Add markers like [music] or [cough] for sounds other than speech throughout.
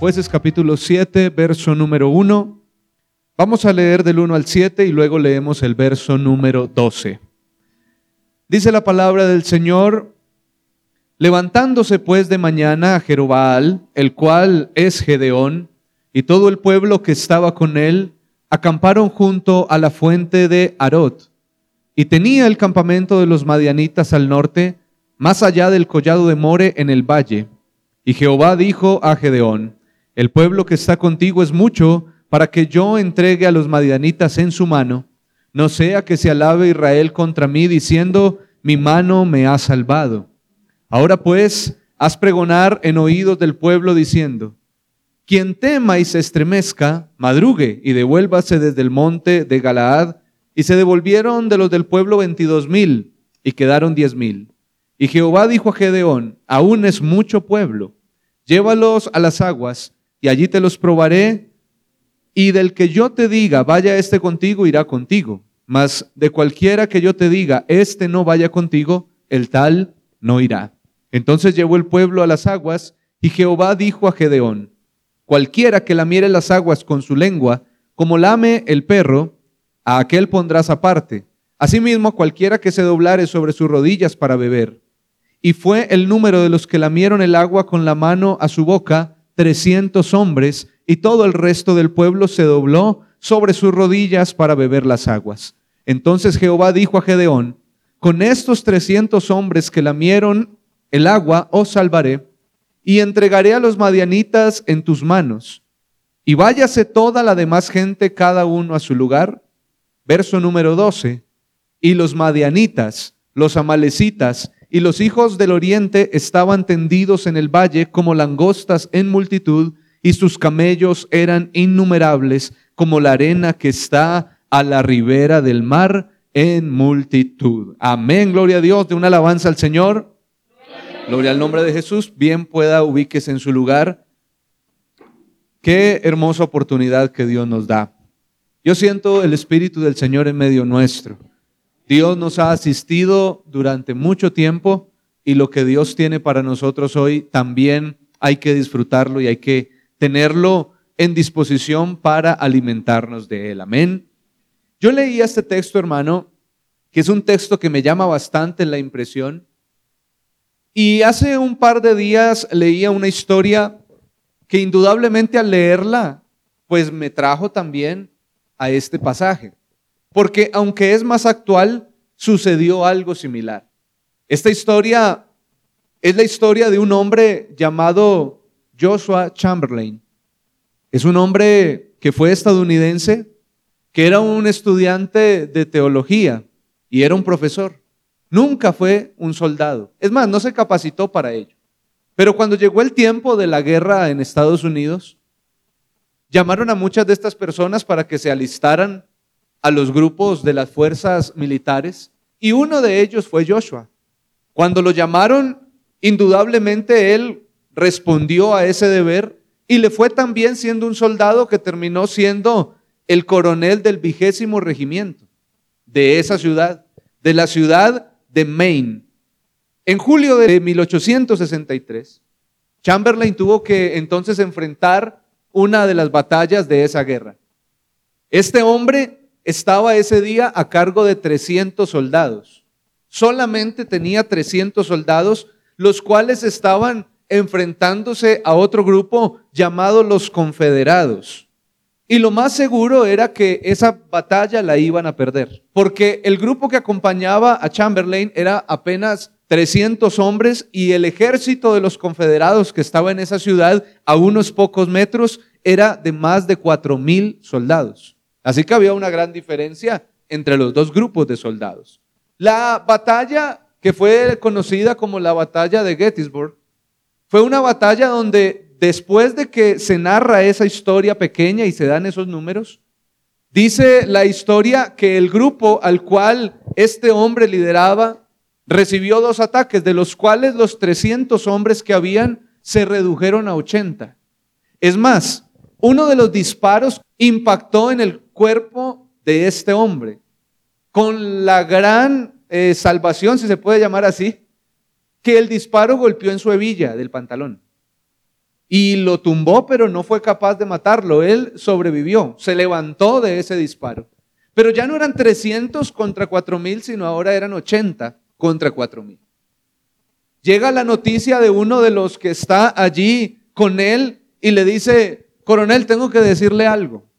Jueces capítulo 7, verso número 1. Vamos a leer del 1 al 7 y luego leemos el verso número 12. Dice la palabra del Señor, levantándose pues de mañana a Jerobal, el cual es Gedeón, y todo el pueblo que estaba con él, acamparon junto a la fuente de Arot. Y tenía el campamento de los madianitas al norte, más allá del collado de More en el valle. Y Jehová dijo a Gedeón, el pueblo que está contigo es mucho para que yo entregue a los madianitas en su mano, no sea que se alabe Israel contra mí diciendo, mi mano me ha salvado. Ahora pues, haz pregonar en oídos del pueblo diciendo, quien tema y se estremezca, madrugue y devuélvase desde el monte de Galaad. Y se devolvieron de los del pueblo veintidós mil y quedaron diez mil. Y Jehová dijo a Gedeón, aún es mucho pueblo, llévalos a las aguas y allí te los probaré. Y del que yo te diga, vaya este contigo, irá contigo. Mas de cualquiera que yo te diga, este no vaya contigo, el tal no irá. Entonces llevó el pueblo a las aguas y Jehová dijo a Gedeón, Cualquiera que lamiere las aguas con su lengua, como lame el perro, a aquel pondrás aparte. Asimismo, cualquiera que se doblare sobre sus rodillas para beber. Y fue el número de los que lamieron el agua con la mano a su boca, trescientos hombres, y todo el resto del pueblo se dobló sobre sus rodillas para beber las aguas. Entonces Jehová dijo a Gedeón, con estos trescientos hombres que lamieron el agua os salvaré y entregaré a los madianitas en tus manos. Y váyase toda la demás gente, cada uno a su lugar. Verso número 12. Y los madianitas, los amalecitas y los hijos del oriente estaban tendidos en el valle como langostas en multitud, y sus camellos eran innumerables como la arena que está a la ribera del mar en multitud. Amén, gloria a Dios, de una alabanza al Señor. Gloria al nombre de Jesús. Bien pueda ubíquese en su lugar. Qué hermosa oportunidad que Dios nos da. Yo siento el Espíritu del Señor en medio nuestro. Dios nos ha asistido durante mucho tiempo y lo que Dios tiene para nosotros hoy también hay que disfrutarlo y hay que tenerlo en disposición para alimentarnos de él. Amén. Yo leí este texto, hermano, que es un texto que me llama bastante la impresión y hace un par de días leía una historia que indudablemente al leerla, pues me trajo también a este pasaje. Porque aunque es más actual, sucedió algo similar. Esta historia es la historia de un hombre llamado Joshua Chamberlain. Es un hombre que fue estadounidense, que era un estudiante de teología y era un profesor. Nunca fue un soldado. Es más, no se capacitó para ello. Pero cuando llegó el tiempo de la guerra en Estados Unidos, llamaron a muchas de estas personas para que se alistaran a los grupos de las fuerzas militares y uno de ellos fue Joshua. Cuando lo llamaron, indudablemente él respondió a ese deber y le fue también siendo un soldado que terminó siendo el coronel del vigésimo regimiento de esa ciudad, de la ciudad de Maine. En julio de 1863, Chamberlain tuvo que entonces enfrentar una de las batallas de esa guerra. Este hombre estaba ese día a cargo de 300 soldados. Solamente tenía 300 soldados, los cuales estaban enfrentándose a otro grupo llamado los confederados. Y lo más seguro era que esa batalla la iban a perder, porque el grupo que acompañaba a Chamberlain era apenas 300 hombres y el ejército de los confederados que estaba en esa ciudad a unos pocos metros era de más de 4.000 soldados. Así que había una gran diferencia entre los dos grupos de soldados. La batalla que fue conocida como la batalla de Gettysburg fue una batalla donde después de que se narra esa historia pequeña y se dan esos números, dice la historia que el grupo al cual este hombre lideraba recibió dos ataques, de los cuales los 300 hombres que habían se redujeron a 80. Es más, uno de los disparos impactó en el cuerpo de este hombre, con la gran eh, salvación, si se puede llamar así, que el disparo golpeó en su hebilla del pantalón. y lo tumbó, pero no fue capaz de matarlo. Él sobrevivió, se levantó de ese disparo. Pero ya no eran 300 contra 4000, sino ahora eran 80 contra 4000. Llega la noticia de uno de los que está allí con él y le dice, coronel, tengo que decirle algo.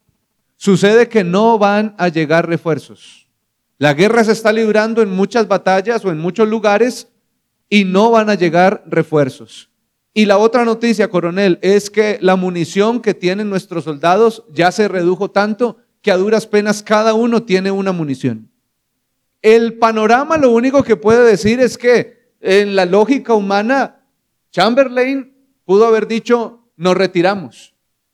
Sucede que no van a llegar refuerzos. La guerra se está librando en muchas batallas o en muchos lugares y no van a llegar refuerzos. Y la otra noticia, coronel, es que la munición que tienen nuestros soldados ya se redujo tanto que a duras penas cada uno tiene una munición. El panorama lo único que puede decir es que en la lógica humana, Chamberlain pudo haber dicho, nos retiramos,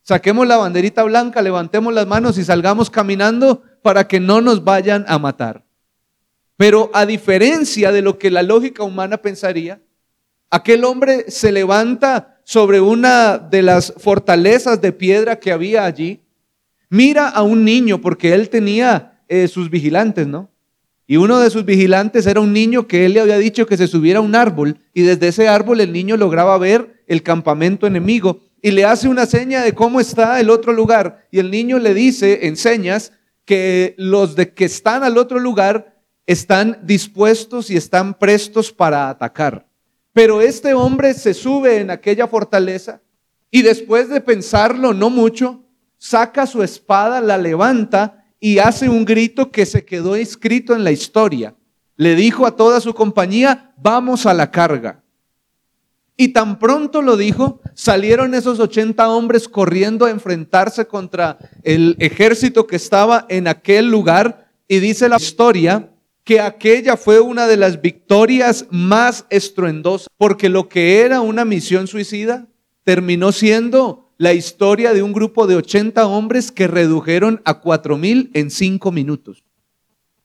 saquemos la banderita blanca, levantemos las manos y salgamos caminando para que no nos vayan a matar. Pero a diferencia de lo que la lógica humana pensaría, Aquel hombre se levanta sobre una de las fortalezas de piedra que había allí, mira a un niño, porque él tenía eh, sus vigilantes, ¿no? Y uno de sus vigilantes era un niño que él le había dicho que se subiera a un árbol y desde ese árbol el niño lograba ver el campamento enemigo y le hace una seña de cómo está el otro lugar y el niño le dice en señas que los de que están al otro lugar están dispuestos y están prestos para atacar. Pero este hombre se sube en aquella fortaleza y después de pensarlo no mucho, saca su espada, la levanta y hace un grito que se quedó escrito en la historia. Le dijo a toda su compañía, vamos a la carga. Y tan pronto lo dijo, salieron esos 80 hombres corriendo a enfrentarse contra el ejército que estaba en aquel lugar. Y dice la historia que aquella fue una de las victorias más estruendosas, porque lo que era una misión suicida terminó siendo la historia de un grupo de 80 hombres que redujeron a 4.000 en 5 minutos.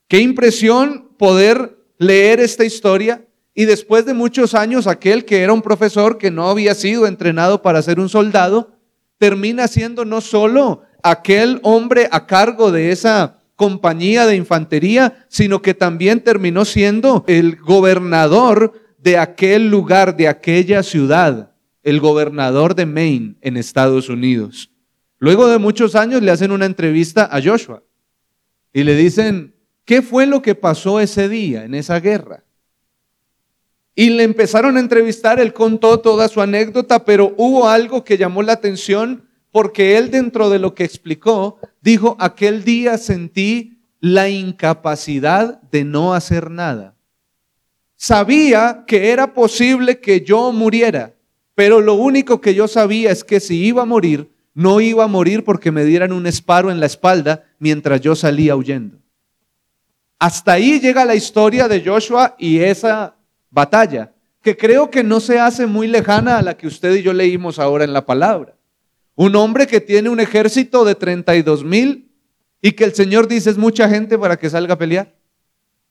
Qué impresión poder leer esta historia y después de muchos años aquel que era un profesor que no había sido entrenado para ser un soldado, termina siendo no solo aquel hombre a cargo de esa compañía de infantería, sino que también terminó siendo el gobernador de aquel lugar, de aquella ciudad, el gobernador de Maine en Estados Unidos. Luego de muchos años le hacen una entrevista a Joshua y le dicen, ¿qué fue lo que pasó ese día en esa guerra? Y le empezaron a entrevistar, él contó toda su anécdota, pero hubo algo que llamó la atención porque él dentro de lo que explicó, dijo, aquel día sentí la incapacidad de no hacer nada. Sabía que era posible que yo muriera, pero lo único que yo sabía es que si iba a morir, no iba a morir porque me dieran un esparo en la espalda mientras yo salía huyendo. Hasta ahí llega la historia de Joshua y esa batalla, que creo que no se hace muy lejana a la que usted y yo leímos ahora en la palabra. Un hombre que tiene un ejército de 32 mil y que el Señor dice es mucha gente para que salga a pelear.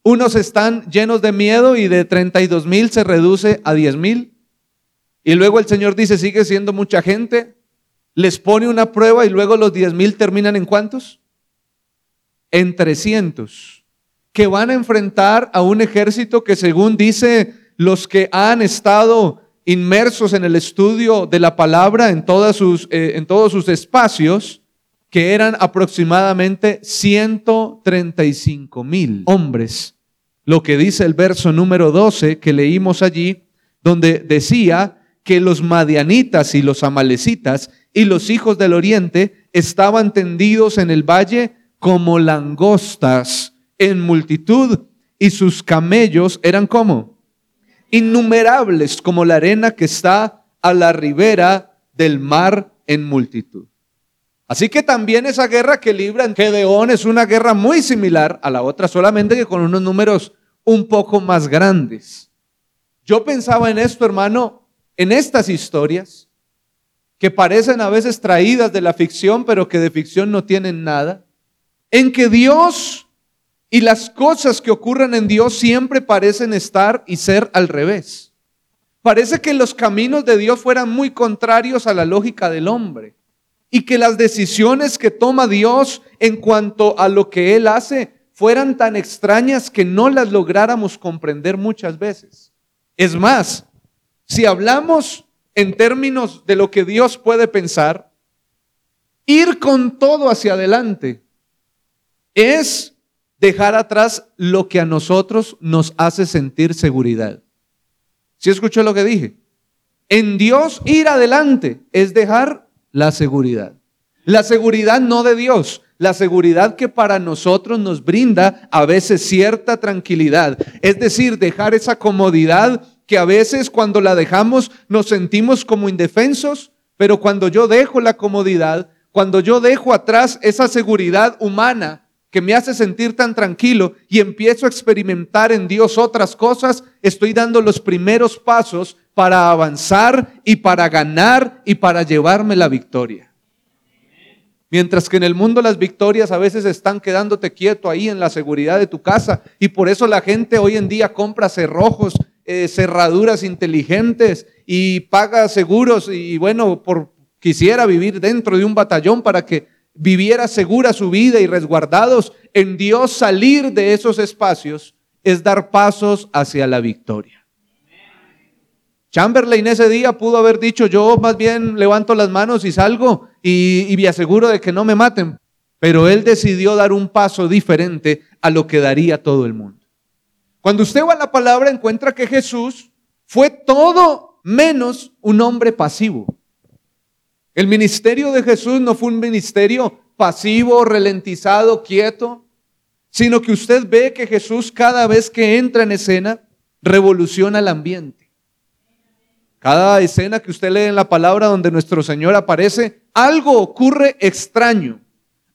Unos están llenos de miedo y de 32 mil se reduce a 10 mil. Y luego el Señor dice sigue siendo mucha gente. Les pone una prueba y luego los 10 mil terminan en cuántos? En 300. Que van a enfrentar a un ejército que según dice los que han estado inmersos en el estudio de la palabra en, todas sus, eh, en todos sus espacios, que eran aproximadamente 135 mil hombres. Lo que dice el verso número 12 que leímos allí, donde decía que los madianitas y los amalecitas y los hijos del oriente estaban tendidos en el valle como langostas en multitud y sus camellos eran como innumerables como la arena que está a la ribera del mar en multitud. Así que también esa guerra que libra Gedeón es una guerra muy similar a la otra, solamente que con unos números un poco más grandes. Yo pensaba en esto, hermano, en estas historias que parecen a veces traídas de la ficción, pero que de ficción no tienen nada, en que Dios y las cosas que ocurren en Dios siempre parecen estar y ser al revés. Parece que los caminos de Dios fueran muy contrarios a la lógica del hombre y que las decisiones que toma Dios en cuanto a lo que Él hace fueran tan extrañas que no las lográramos comprender muchas veces. Es más, si hablamos en términos de lo que Dios puede pensar, ir con todo hacia adelante es dejar atrás lo que a nosotros nos hace sentir seguridad. ¿Sí escuchó lo que dije? En Dios ir adelante es dejar la seguridad. La seguridad no de Dios, la seguridad que para nosotros nos brinda a veces cierta tranquilidad. Es decir, dejar esa comodidad que a veces cuando la dejamos nos sentimos como indefensos, pero cuando yo dejo la comodidad, cuando yo dejo atrás esa seguridad humana que me hace sentir tan tranquilo y empiezo a experimentar en Dios otras cosas, estoy dando los primeros pasos para avanzar y para ganar y para llevarme la victoria. Mientras que en el mundo las victorias a veces están quedándote quieto ahí en la seguridad de tu casa y por eso la gente hoy en día compra cerrojos, eh, cerraduras inteligentes y paga seguros y bueno, por quisiera vivir dentro de un batallón para que viviera segura su vida y resguardados en Dios, salir de esos espacios es dar pasos hacia la victoria. Chamberlain ese día pudo haber dicho, yo más bien levanto las manos y salgo y, y me aseguro de que no me maten. Pero él decidió dar un paso diferente a lo que daría todo el mundo. Cuando usted va a la palabra encuentra que Jesús fue todo menos un hombre pasivo. El ministerio de Jesús no fue un ministerio pasivo, ralentizado, quieto, sino que usted ve que Jesús cada vez que entra en escena revoluciona el ambiente. Cada escena que usted lee en la palabra donde nuestro Señor aparece, algo ocurre extraño,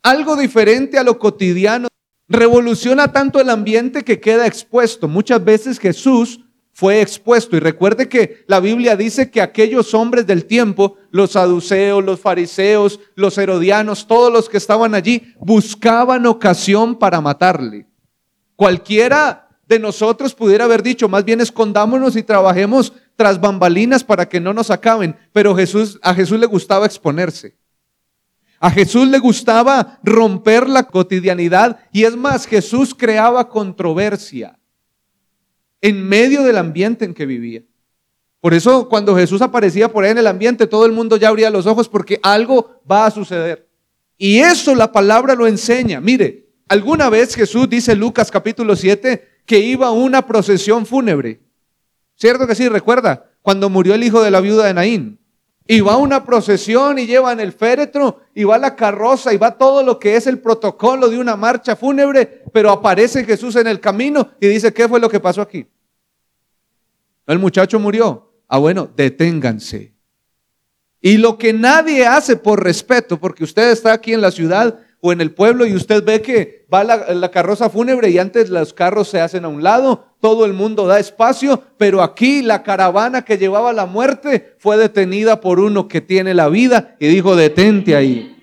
algo diferente a lo cotidiano. Revoluciona tanto el ambiente que queda expuesto. Muchas veces Jesús fue expuesto. Y recuerde que la Biblia dice que aquellos hombres del tiempo, los saduceos, los fariseos, los herodianos, todos los que estaban allí, buscaban ocasión para matarle. Cualquiera de nosotros pudiera haber dicho, más bien escondámonos y trabajemos tras bambalinas para que no nos acaben. Pero Jesús, a Jesús le gustaba exponerse. A Jesús le gustaba romper la cotidianidad y es más, Jesús creaba controversia en medio del ambiente en que vivía. Por eso cuando Jesús aparecía por ahí en el ambiente, todo el mundo ya abría los ojos porque algo va a suceder. Y eso la palabra lo enseña. Mire, alguna vez Jesús dice Lucas capítulo 7 que iba una procesión fúnebre. ¿Cierto que sí? Recuerda, cuando murió el hijo de la viuda de Naín. Y va una procesión y llevan el féretro y va la carroza y va todo lo que es el protocolo de una marcha fúnebre, pero aparece Jesús en el camino y dice, ¿qué fue lo que pasó aquí? El muchacho murió. Ah, bueno, deténganse. Y lo que nadie hace por respeto, porque usted está aquí en la ciudad o en el pueblo y usted ve que va la, carroza fúnebre y antes los carros se hacen a un lado, todo el mundo da espacio, pero aquí la caravana que llevaba la muerte fue detenida por uno que tiene la vida y dijo, detente ahí.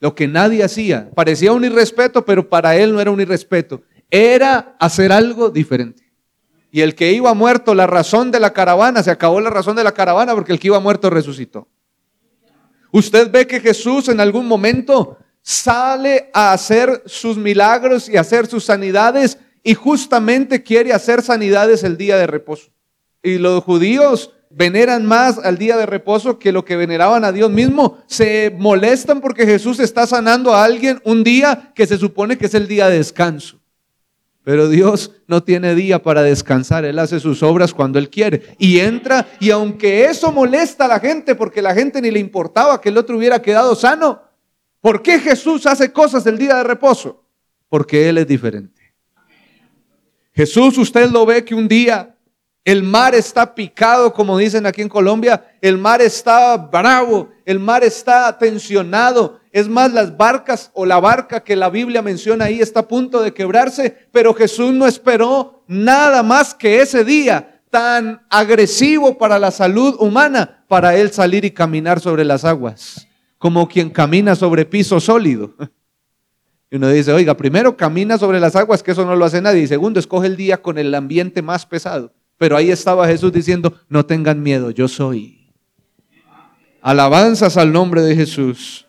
Lo que nadie hacía, parecía un irrespeto, pero para él no era un irrespeto, era hacer algo diferente. Y el que iba muerto, la razón de la caravana, se acabó la razón de la caravana porque el que iba muerto resucitó. Usted ve que Jesús en algún momento sale a hacer sus milagros y hacer sus sanidades y justamente quiere hacer sanidades el día de reposo. Y los judíos veneran más al día de reposo que lo que veneraban a Dios mismo. Se molestan porque Jesús está sanando a alguien un día que se supone que es el día de descanso. Pero Dios no tiene día para descansar, Él hace sus obras cuando Él quiere. Y entra, y aunque eso molesta a la gente, porque la gente ni le importaba que el otro hubiera quedado sano, ¿Por qué Jesús hace cosas el día de reposo? Porque Él es diferente. Jesús, usted lo ve que un día el mar está picado, como dicen aquí en Colombia, el mar está bravo, el mar está tensionado. Es más, las barcas o la barca que la Biblia menciona ahí está a punto de quebrarse, pero Jesús no esperó nada más que ese día tan agresivo para la salud humana para él salir y caminar sobre las aguas como quien camina sobre piso sólido. Y uno dice, oiga, primero camina sobre las aguas, que eso no lo hace nadie. Y segundo, escoge el día con el ambiente más pesado. Pero ahí estaba Jesús diciendo, no tengan miedo, yo soy. Alabanzas al nombre de Jesús.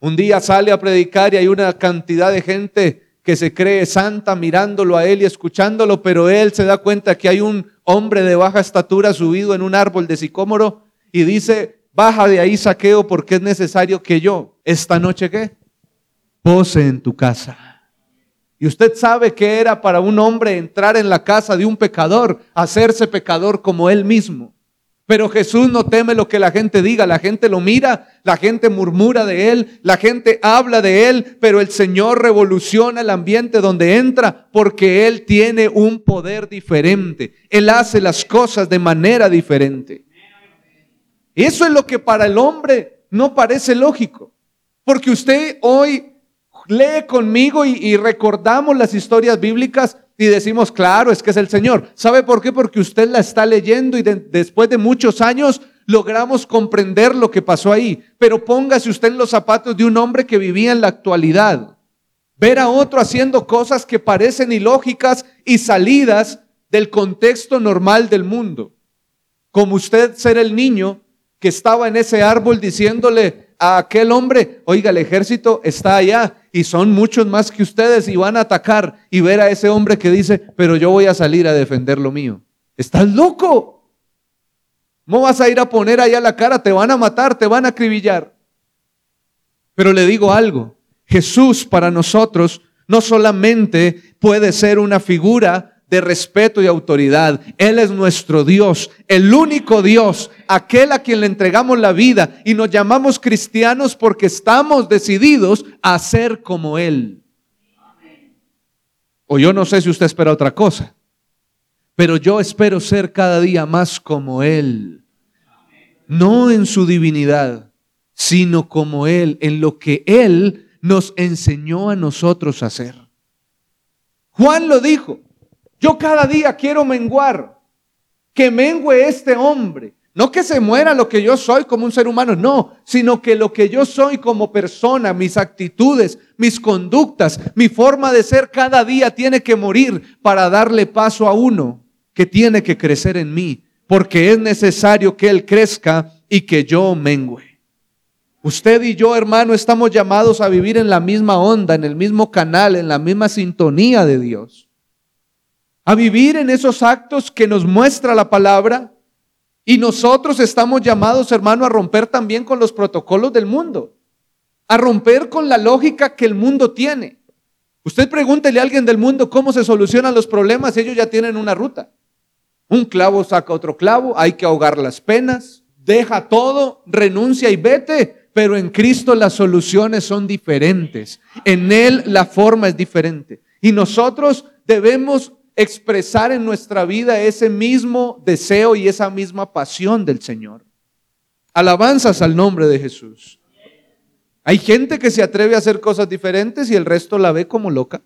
Un día sale a predicar y hay una cantidad de gente que se cree santa mirándolo a él y escuchándolo, pero él se da cuenta que hay un hombre de baja estatura subido en un árbol de sicómoro y dice, baja de ahí saqueo porque es necesario que yo esta noche qué? Pose en tu casa. Y usted sabe que era para un hombre entrar en la casa de un pecador, hacerse pecador como él mismo. Pero Jesús no teme lo que la gente diga, la gente lo mira, la gente murmura de él, la gente habla de él, pero el Señor revoluciona el ambiente donde entra porque él tiene un poder diferente. Él hace las cosas de manera diferente. Eso es lo que para el hombre no parece lógico. Porque usted hoy lee conmigo y, recordamos las historias bíblicas y decimos, claro, es que es el Señor. ¿Sabe por qué? Porque usted la está leyendo y después de muchos años logramos comprender lo que pasó ahí. Pero póngase usted en los zapatos de un hombre que vivía en la actualidad. Ver a otro haciendo cosas que parecen ilógicas y salidas del contexto normal del mundo. Como usted ser el niño que estaba en ese árbol diciéndole a aquel hombre, oiga, el ejército está allá y son muchos más que ustedes y van a atacar y ver a ese hombre que dice, pero yo voy a salir a defender lo mío. Estás loco. ¿Cómo vas a ir a poner allá la cara? Te van a matar, te van a acribillar. Pero le digo algo, Jesús para nosotros no solamente puede ser una figura de respeto y autoridad. Él es nuestro Dios, el único Dios, aquel a quien le entregamos la vida y nos llamamos cristianos porque estamos decididos a ser como Él. O yo no sé si usted espera otra cosa, pero yo espero ser cada día más como Él. No en su divinidad, sino como Él, en lo que Él nos enseñó a nosotros a hacer. Juan lo dijo, yo cada día quiero menguar, que mengue este hombre. No que se muera lo que yo soy como un ser humano, no, sino que lo que yo soy como persona, mis actitudes, mis conductas, mi forma de ser cada día tiene que morir para darle paso a uno que tiene que crecer en mí, porque es necesario que Él crezca y que yo mengüe. Usted y yo, hermano, estamos llamados a vivir en la misma onda, en el mismo canal, en la misma sintonía de Dios a vivir en esos actos que nos muestra la palabra. Y nosotros estamos llamados, hermano, a romper también con los protocolos del mundo, a romper con la lógica que el mundo tiene. Usted pregúntele a alguien del mundo cómo se solucionan los problemas, ellos ya tienen una ruta. Un clavo saca otro clavo, hay que ahogar las penas, deja todo, renuncia y vete. Pero en Cristo las soluciones son diferentes. En Él la forma es diferente. Y nosotros debemos expresar en nuestra vida ese mismo deseo y esa misma pasión del Señor. Alabanzas al nombre de Jesús. Hay gente que se atreve a hacer cosas diferentes y el resto la ve como loca.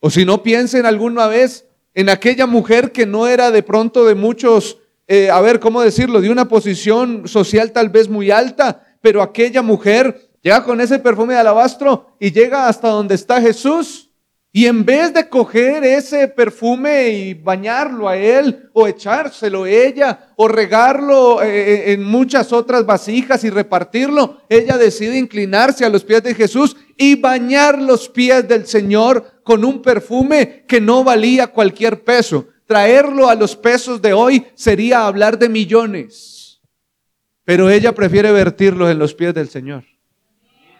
O si no, piensen alguna vez en aquella mujer que no era de pronto de muchos, eh, a ver, ¿cómo decirlo? De una posición social tal vez muy alta, pero aquella mujer llega con ese perfume de alabastro y llega hasta donde está Jesús y en vez de coger ese perfume y bañarlo a él, o echárselo ella, o regarlo eh, eh, en muchas otras vasijas y repartirlo, ella decide inclinarse a los pies de Jesús y bañar los pies del Señor con un perfume que no valía cualquier peso. Traerlo a los pesos de hoy sería hablar de millones. Pero ella prefiere vertirlo en los pies del Señor.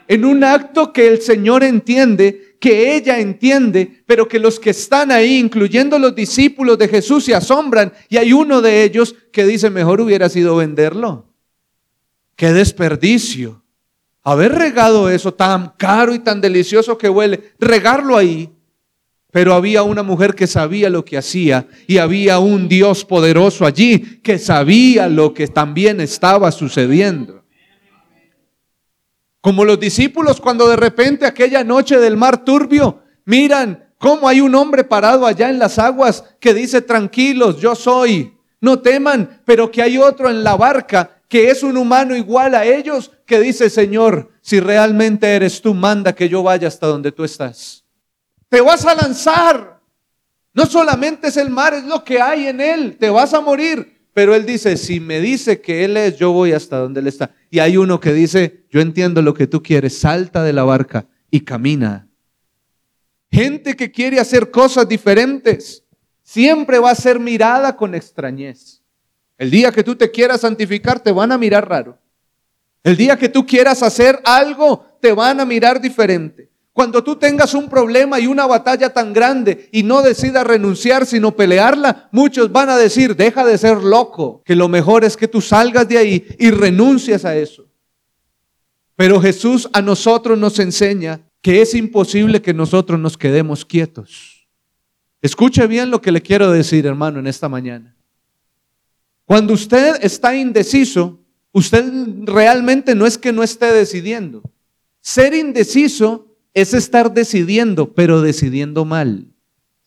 En un acto que el Señor entiende que ella entiende, pero que los que están ahí, incluyendo los discípulos de Jesús, se asombran. Y hay uno de ellos que dice, mejor hubiera sido venderlo. Qué desperdicio. Haber regado eso tan caro y tan delicioso que huele, regarlo ahí. Pero había una mujer que sabía lo que hacía y había un Dios poderoso allí que sabía lo que también estaba sucediendo. Como los discípulos cuando de repente aquella noche del mar turbio miran cómo hay un hombre parado allá en las aguas que dice, tranquilos, yo soy, no teman, pero que hay otro en la barca que es un humano igual a ellos que dice, Señor, si realmente eres tú, manda que yo vaya hasta donde tú estás. Te vas a lanzar. No solamente es el mar, es lo que hay en él. Te vas a morir. Pero él dice, si me dice que él es, yo voy hasta donde él está. Y hay uno que dice, yo entiendo lo que tú quieres, salta de la barca y camina. gente que quiere hacer cosas diferentes, siempre va a ser mirada con extrañez. El día que tú te quieras santificar, te van a mirar raro. El día que tú quieras hacer algo, te van a mirar diferente. Cuando tú tengas un problema y una batalla tan grande y no decidas renunciar, sino pelearla, muchos van a decir, deja de ser loco, que lo mejor es que tú salgas de ahí y renuncias a eso. Pero Jesús a nosotros nos enseña que es imposible que nosotros nos quedemos quietos. Escuche bien lo que le quiero decir, hermano, en esta mañana. Cuando usted está indeciso, usted realmente no es que no esté decidiendo. Ser indeciso es estar decidiendo, pero decidiendo mal.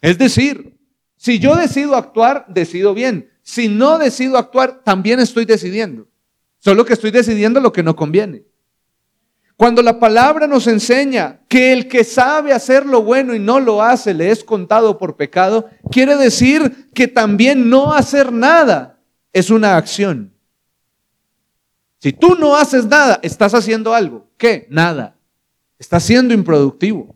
Es decir, si yo decido actuar, decido bien. Si no decido actuar, también estoy decidiendo. Solo que estoy decidiendo lo que no conviene. Cuando la palabra nos enseña que el que sabe hacer lo bueno y no lo hace le es contado por pecado, quiere decir que también no hacer nada es una acción. Si tú no haces nada, estás haciendo algo. ¿Qué? Nada. Estás siendo improductivo.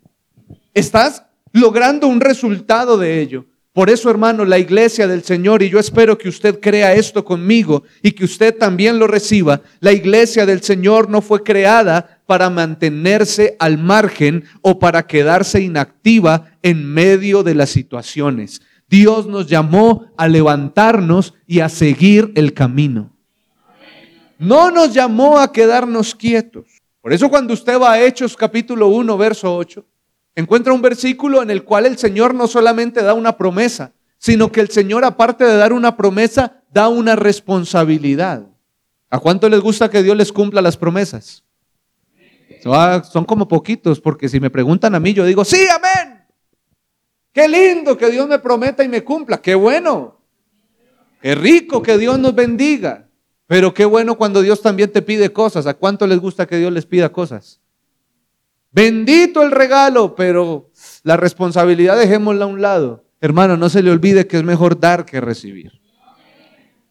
Estás logrando un resultado de ello. Por eso, hermano, la iglesia del Señor, y yo espero que usted crea esto conmigo y que usted también lo reciba, la iglesia del Señor no fue creada para mantenerse al margen o para quedarse inactiva en medio de las situaciones. Dios nos llamó a levantarnos y a seguir el camino. No nos llamó a quedarnos quietos. Por eso cuando usted va a Hechos capítulo 1, verso 8, encuentra un versículo en el cual el Señor no solamente da una promesa, sino que el Señor aparte de dar una promesa, da una responsabilidad. ¿A cuánto les gusta que Dios les cumpla las promesas? Son como poquitos, porque si me preguntan a mí, yo digo, sí, amén. Qué lindo que Dios me prometa y me cumpla. Qué bueno. Qué rico que Dios nos bendiga. Pero qué bueno cuando Dios también te pide cosas. ¿A cuánto les gusta que Dios les pida cosas? Bendito el regalo, pero la responsabilidad dejémosla a un lado. Hermano, no se le olvide que es mejor dar que recibir.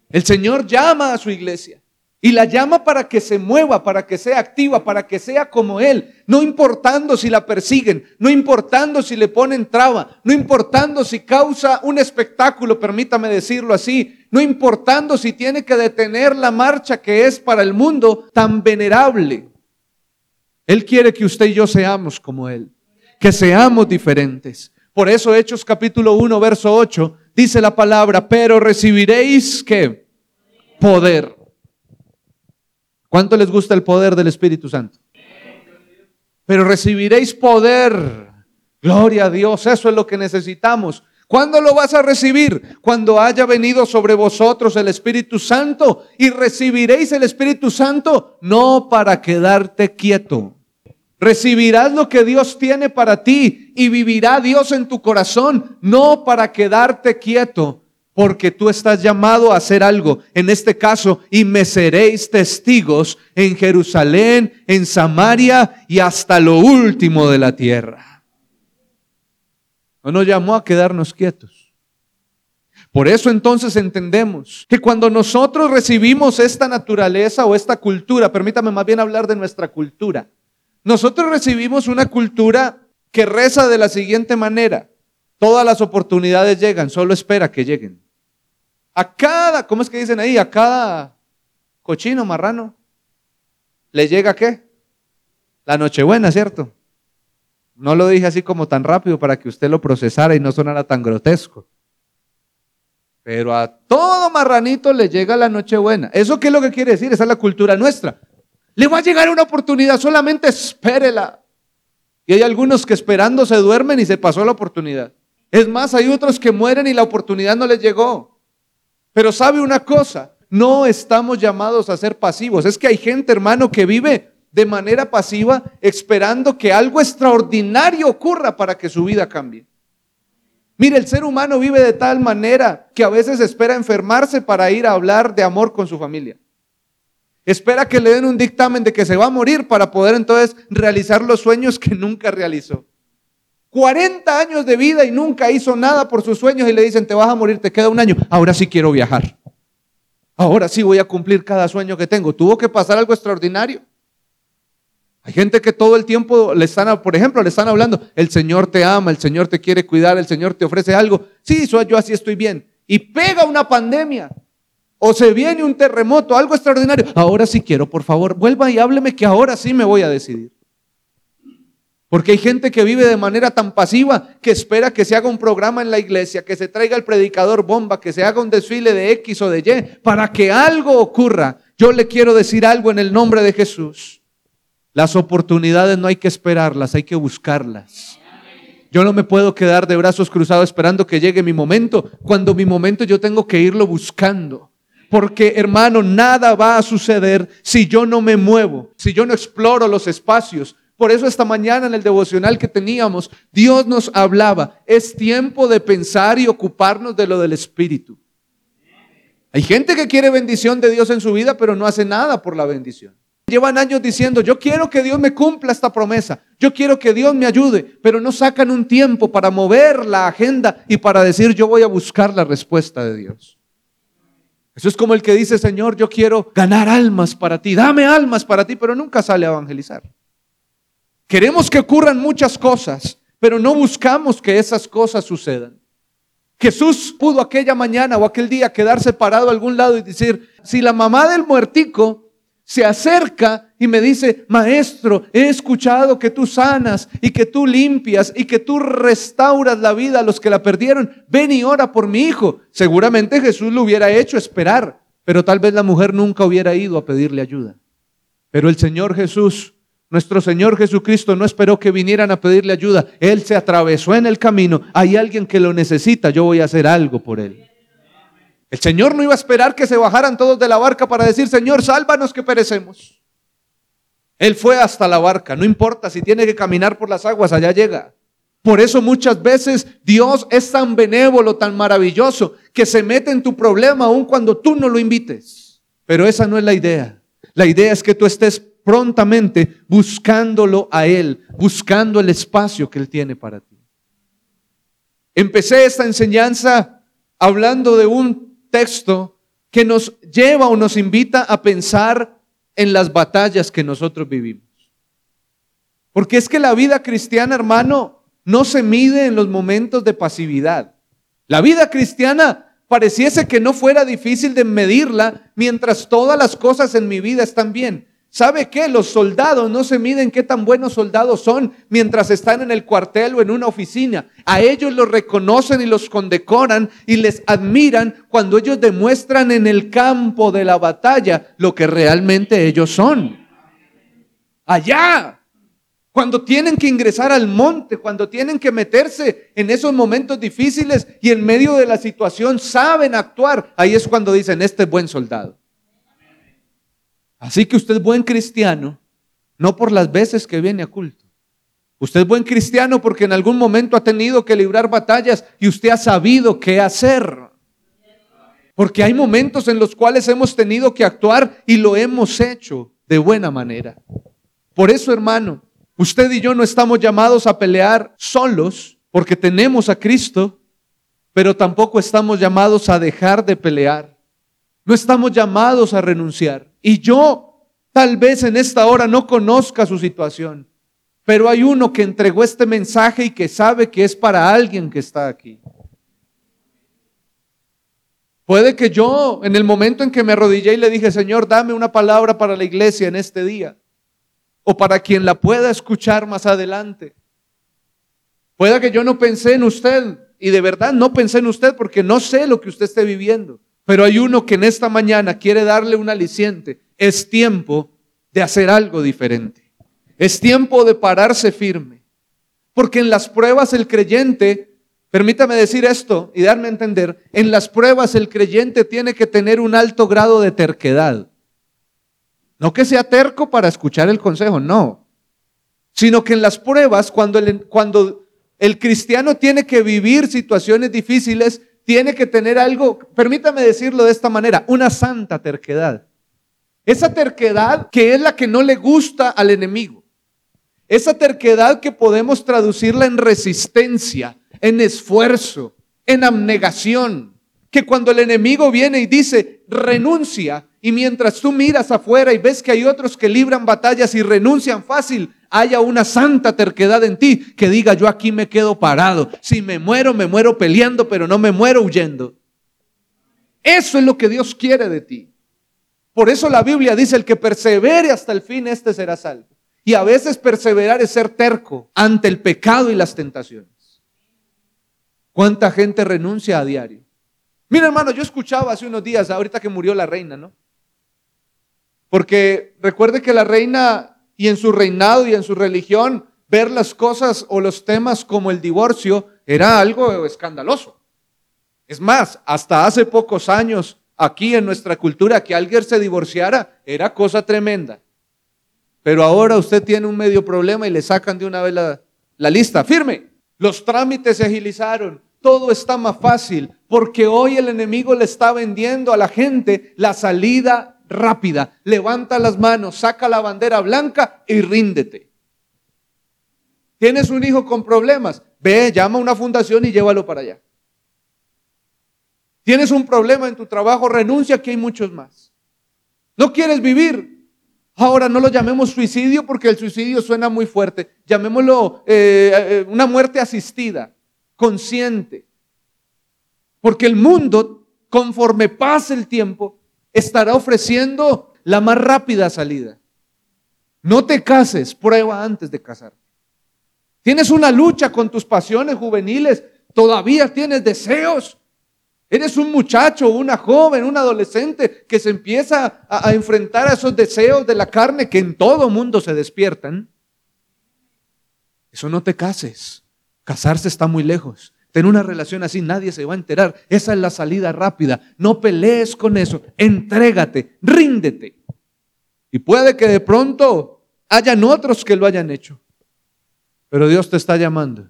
El Señor llama a su iglesia. Y la llama para que se mueva, para que sea activa, para que sea como Él, no importando si la persiguen, no importando si le ponen traba, no importando si causa un espectáculo, permítame decirlo así, no importando si tiene que detener la marcha que es para el mundo tan venerable. Él quiere que usted y yo seamos como Él, que seamos diferentes. Por eso Hechos capítulo 1, verso 8, dice la palabra, pero recibiréis que poder ¿Cuánto les gusta el poder del Espíritu Santo? Pero recibiréis poder. Gloria a Dios, eso es lo que necesitamos. ¿Cuándo lo vas a recibir? Cuando haya venido sobre vosotros el Espíritu Santo y recibiréis el Espíritu Santo no para quedarte quieto. Recibirás lo que Dios tiene para ti y vivirá Dios en tu corazón, no para quedarte quieto, porque tú estás llamado a hacer algo. En este caso, y me seréis testigos en Jerusalén, en Samaria y hasta lo último de la tierra. No nos llamó a quedarnos quietos. Por eso entonces entendemos que cuando nosotros recibimos esta naturaleza o esta cultura, permítame más bien hablar de nuestra cultura, nosotros recibimos una cultura que reza de la siguiente manera. Todas las oportunidades llegan, solo espera que lleguen. A cada, ¿cómo es que dicen ahí? A cada cochino, marrano, le llega qué? La Nochebuena, ¿cierto? No lo dije así como tan rápido para que usted lo procesara y no sonara tan grotesco. Pero a todo marranito le llega la Nochebuena. ¿Eso qué es lo que quiere decir? Esa es la cultura nuestra. Le va a llegar una oportunidad, solamente espérela. Y hay algunos que esperando se duermen y se pasó la oportunidad. Es más, hay otros que mueren y la oportunidad no les llegó. Pero sabe una cosa, no estamos llamados a ser pasivos. Es que hay gente, hermano, que vive de manera pasiva esperando que algo extraordinario ocurra para que su vida cambie. Mire, el ser humano vive de tal manera que a veces espera enfermarse para ir a hablar de amor con su familia. Espera que le den un dictamen de que se va a morir para poder entonces realizar los sueños que nunca realizó. 40 años de vida y nunca hizo nada por sus sueños y le dicen, te vas a morir, te queda un año, ahora sí quiero viajar. Ahora sí voy a cumplir cada sueño que tengo. Tuvo que pasar algo extraordinario. Hay gente que todo el tiempo le están, por ejemplo, le están hablando, el Señor te ama, el Señor te quiere cuidar, el Señor te ofrece algo. Sí, yo así estoy bien. Y pega una pandemia. O se viene un terremoto, algo extraordinario. Ahora sí quiero, por favor, vuelva y hábleme que ahora sí me voy a decidir. Porque hay gente que vive de manera tan pasiva que espera que se haga un programa en la iglesia, que se traiga el predicador bomba, que se haga un desfile de X o de Y, para que algo ocurra. Yo le quiero decir algo en el nombre de Jesús. Las oportunidades no hay que esperarlas, hay que buscarlas. Yo no me puedo quedar de brazos cruzados esperando que llegue mi momento. Cuando mi momento yo tengo que irlo buscando. Porque hermano, nada va a suceder si yo no me muevo, si yo no exploro los espacios. Por eso esta mañana en el devocional que teníamos, Dios nos hablaba, es tiempo de pensar y ocuparnos de lo del Espíritu. Hay gente que quiere bendición de Dios en su vida, pero no hace nada por la bendición. Llevan años diciendo, yo quiero que Dios me cumpla esta promesa, yo quiero que Dios me ayude, pero no sacan un tiempo para mover la agenda y para decir, yo voy a buscar la respuesta de Dios. Eso es como el que dice, Señor, yo quiero ganar almas para ti, dame almas para ti, pero nunca sale a evangelizar. Queremos que ocurran muchas cosas, pero no buscamos que esas cosas sucedan. Jesús pudo aquella mañana o aquel día quedarse parado a algún lado y decir, si la mamá del muertico se acerca y me dice, maestro, he escuchado que tú sanas y que tú limpias y que tú restauras la vida a los que la perdieron. Ven y ora por mi hijo. Seguramente Jesús lo hubiera hecho esperar, pero tal vez la mujer nunca hubiera ido a pedirle ayuda. Pero el Señor Jesús, nuestro Señor Jesucristo, no esperó que vinieran a pedirle ayuda. Él se atravesó en el camino. Hay alguien que lo necesita, yo voy a hacer algo por él. El Señor no iba a esperar que se bajaran todos de la barca para decir, Señor, sálvanos que perecemos. Él fue hasta la barca, no importa si tiene que caminar por las aguas, allá llega. Por eso muchas veces Dios es tan benévolo, tan maravilloso, que se mete en tu problema aun cuando tú no lo invites. Pero esa no es la idea. La idea es que tú estés prontamente buscándolo a Él, buscando el espacio que Él tiene para ti. Empecé esta enseñanza hablando de un texto que nos lleva o nos invita a pensar en las batallas que nosotros vivimos. Porque es que la vida cristiana, hermano, no se mide en los momentos de pasividad. La vida cristiana pareciese que no fuera difícil de medirla mientras todas las cosas en mi vida están bien. ¿Sabe qué? Los soldados no se miden qué tan buenos soldados son mientras están en el cuartel o en una oficina. A ellos los reconocen y los condecoran y les admiran cuando ellos demuestran en el campo de la batalla lo que realmente ellos son. Allá, cuando tienen que ingresar al monte, cuando tienen que meterse en esos momentos difíciles y en medio de la situación saben actuar, ahí es cuando dicen, este es buen soldado. Así que usted es buen cristiano, no por las veces que viene a culto. Usted es buen cristiano porque en algún momento ha tenido que librar batallas y usted ha sabido qué hacer. Porque hay momentos en los cuales hemos tenido que actuar y lo hemos hecho de buena manera. Por eso, hermano, usted y yo no estamos llamados a pelear solos porque tenemos a Cristo, pero tampoco estamos llamados a dejar de pelear. No estamos llamados a renunciar. Y yo tal vez en esta hora no conozca su situación, pero hay uno que entregó este mensaje y que sabe que es para alguien que está aquí. Puede que yo, en el momento en que me arrodillé y le dije, Señor, dame una palabra para la iglesia en este día, o para quien la pueda escuchar más adelante. Puede que yo no pensé en usted, y de verdad no pensé en usted porque no sé lo que usted esté viviendo. Pero hay uno que en esta mañana quiere darle un aliciente. Es tiempo de hacer algo diferente. Es tiempo de pararse firme. Porque en las pruebas el creyente, permítame decir esto y darme a entender, en las pruebas el creyente tiene que tener un alto grado de terquedad. No que sea terco para escuchar el consejo, no. Sino que en las pruebas, cuando el, cuando el cristiano tiene que vivir situaciones difíciles, tiene que tener algo, permítame decirlo de esta manera, una santa terquedad. Esa terquedad que es la que no le gusta al enemigo. Esa terquedad que podemos traducirla en resistencia, en esfuerzo, en abnegación. Que cuando el enemigo viene y dice, renuncia, Y mientras tú miras afuera y ves que hay otros que libran batallas y renuncian fácil, haya una santa terquedad en ti que diga, yo aquí me quedo parado. Si me muero, me muero peleando, pero no me muero huyendo. Eso es lo que Dios quiere de ti. Por eso la Biblia dice, el que persevere hasta el fin, este será salvo. Y a veces perseverar es ser terco ante el pecado y las tentaciones. ¿Cuánta gente renuncia a diario? Mira hermano, yo escuchaba hace unos días, ahorita que murió la reina, ¿no? Porque recuerde que la reina y en su reinado y en su religión, ver las cosas o los temas como el divorcio era algo escandaloso. Es más, hasta hace pocos años, aquí en nuestra cultura, que alguien se divorciara era cosa tremenda. Pero ahora usted tiene un medio problema y le sacan de una vez la, la lista. Firme, los trámites se agilizaron, todo está más fácil, porque hoy el enemigo le está vendiendo a la gente la salida rápida. Levanta las manos, saca la bandera blanca y ríndete. Tienes un hijo con problemas, ve, llama a una fundación y llévalo para allá. Tienes un problema en tu trabajo, renuncia, que hay muchos más. No quieres vivir. Ahora no lo llamemos suicidio porque el suicidio suena muy fuerte. Llamémoslo eh, eh, una muerte asistida, consciente. Porque el mundo, conforme pasa el tiempo, estará ofreciendo la más rápida salida. No te cases, prueba antes de casar. Tienes una lucha con tus pasiones juveniles, todavía tienes deseos. Eres un muchacho, una joven, un adolescente que se empieza a, enfrentar a esos deseos de la carne que en todo mundo se despiertan. Eso no te cases. Casarse está muy lejos. Ten una relación así, nadie se va a enterar. Esa es la salida rápida. No pelees con eso. Entrégate, ríndete. Y puede que de pronto hayan otros que lo hayan hecho. Pero Dios te está llamando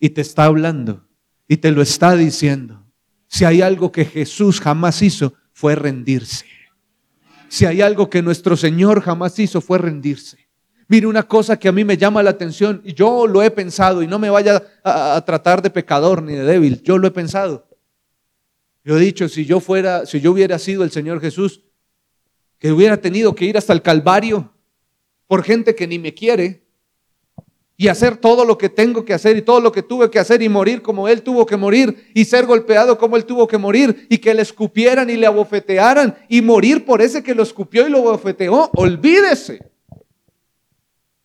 y te está hablando y te lo está diciendo. Si hay algo que Jesús jamás hizo, fue rendirse. Si hay algo que nuestro Señor jamás hizo, fue rendirse. Mire una cosa que a mí me llama la atención y yo lo he pensado y no me vaya a, tratar de pecador ni de débil, yo lo he pensado. Yo he dicho, si yo fuera, si yo hubiera sido el Señor Jesús, que hubiera tenido que ir hasta el Calvario por gente que ni me quiere y hacer todo lo que tengo que hacer y todo lo que tuve que hacer y morir como Él tuvo que morir y ser golpeado como Él tuvo que morir y que le escupieran y le abofetearan y morir por ese que lo escupió y lo abofeteó, olvídese.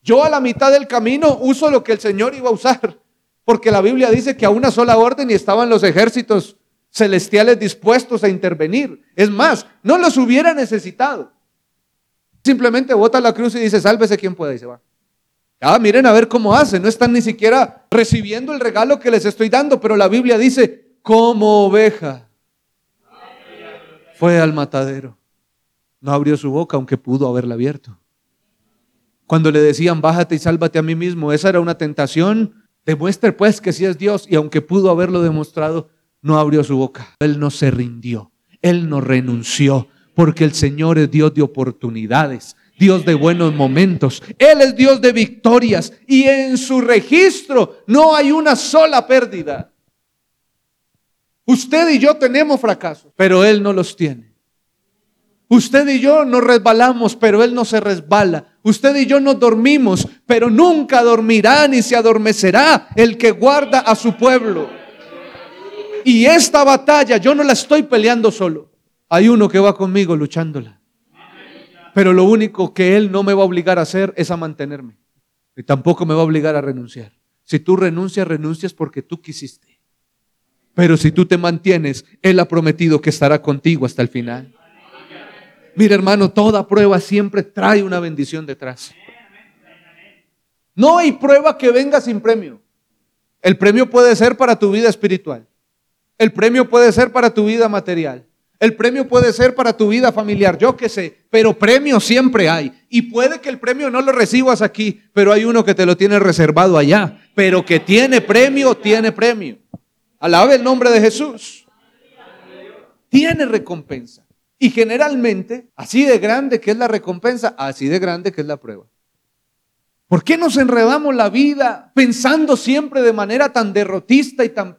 Yo a la mitad del camino uso lo que el Señor iba a usar, porque la Biblia dice que a una sola orden y estaban los ejércitos celestiales dispuestos a intervenir. Es más, no los hubiera necesitado. Simplemente bota la cruz y dice, sálvese quien pueda y se va. Ah, miren a ver cómo hace. No están ni siquiera recibiendo el regalo que les estoy dando, pero la Biblia dice, como oveja. Fue al matadero. No abrió su boca, aunque pudo haberla abierto. Cuando le decían, bájate y sálvate a mí mismo, esa era una tentación. Demuestre pues que si es Dios y aunque pudo haberlo demostrado, no abrió su boca. Él no se rindió, él no renunció, porque el Señor es Dios de oportunidades. Dios de buenos momentos. Él es Dios de victorias y en su registro no hay una sola pérdida. Usted y yo tenemos fracasos, pero Él no los tiene. Usted y yo nos resbalamos, pero Él no se resbala. Usted y yo nos dormimos, pero nunca dormirá ni se adormecerá el que guarda a su pueblo. Y esta batalla yo no la estoy peleando solo. Hay uno que va conmigo luchándola. Pero lo único que Él no me va a obligar a hacer es a mantenerme. Y tampoco me va a obligar a renunciar. Si tú renuncias, renuncias porque tú quisiste. Pero si tú te mantienes, Él ha prometido que estará contigo hasta el final. Mira hermano, toda prueba siempre trae una bendición detrás. No hay prueba que venga sin premio. El premio puede ser para tu vida espiritual. El premio puede ser para tu vida material. El premio puede ser para tu vida familiar, yo qué sé, pero premio siempre hay. Y puede que el premio no lo recibas aquí, pero hay uno que te lo tiene reservado allá. Pero que tiene premio, tiene premio. Alabe el nombre de Jesús. Tiene recompensa. Y generalmente, así de grande que es la recompensa, así de grande que es la prueba. ¿Por qué nos enredamos la vida pensando siempre de manera tan derrotista y tan,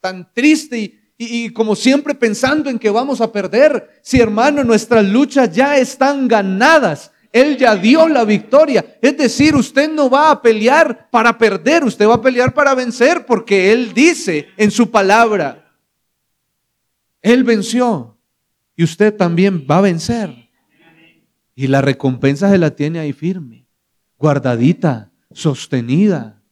tan triste y, y, como siempre pensando en que vamos a perder. Si hermano, nuestras luchas ya están ganadas. Él ya dio la victoria. Es decir, usted no va a pelear para perder, usted va a pelear para vencer, porque Él dice en su palabra, Él venció y usted también va a vencer. Y la recompensa se la tiene ahí firme, guardadita, sostenida.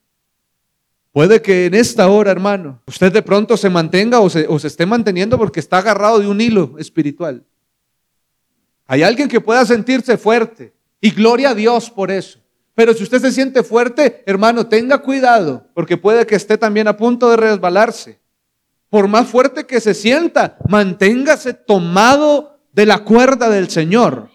Puede que en esta hora, hermano, usted de pronto se mantenga o se, o se esté manteniendo porque está agarrado de un hilo espiritual. Hay alguien que pueda sentirse fuerte y gloria a Dios por eso. Pero si usted se siente fuerte, hermano, tenga cuidado porque puede que esté también a punto de resbalarse. Por más fuerte que se sienta, manténgase tomado de la cuerda del Señor.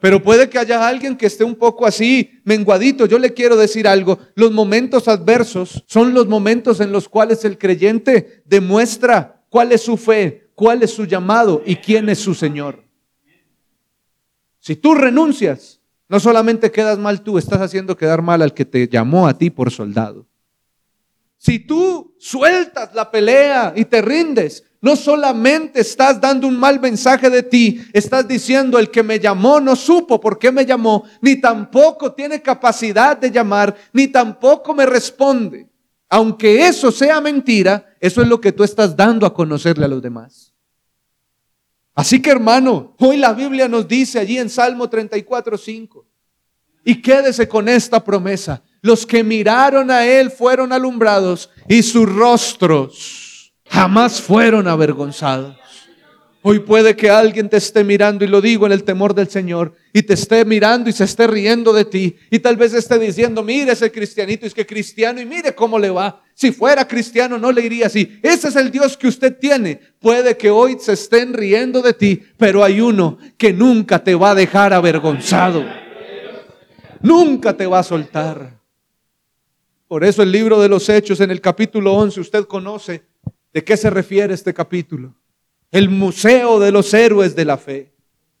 Pero puede que haya alguien que esté un poco así, menguadito. Yo le quiero decir algo. Los momentos adversos son los momentos en los cuales el creyente demuestra cuál es su fe, cuál es su llamado y quién es su Señor. Si tú renuncias, no solamente quedas mal tú, estás haciendo quedar mal al que te llamó a ti por soldado. Si tú sueltas la pelea y te rindes, no solamente estás dando un mal mensaje de ti, estás diciendo el que me llamó no supo por qué me llamó, ni tampoco tiene capacidad de llamar, ni tampoco me responde. Aunque eso sea mentira, eso es lo que tú estás dando a conocerle a los demás. Así que hermano, hoy la Biblia nos dice allí en Salmo 34, 5, y quédese con esta promesa, los que miraron a él fueron alumbrados y sus rostros jamás fueron avergonzados. Hoy puede que alguien te esté mirando, y lo digo en el temor del Señor, y te esté mirando y se esté riendo de ti, y tal vez esté diciendo, mire ese cristianito, es que cristiano, y mire cómo le va. Si fuera cristiano no le iría así. Ese es el Dios que usted tiene. Puede que hoy se estén riendo de ti, pero hay uno que nunca te va a dejar avergonzado. Nunca te va a soltar. Por eso el libro de los Hechos en el capítulo 11, usted conoce ¿De qué se refiere este capítulo? El museo de los héroes de la fe.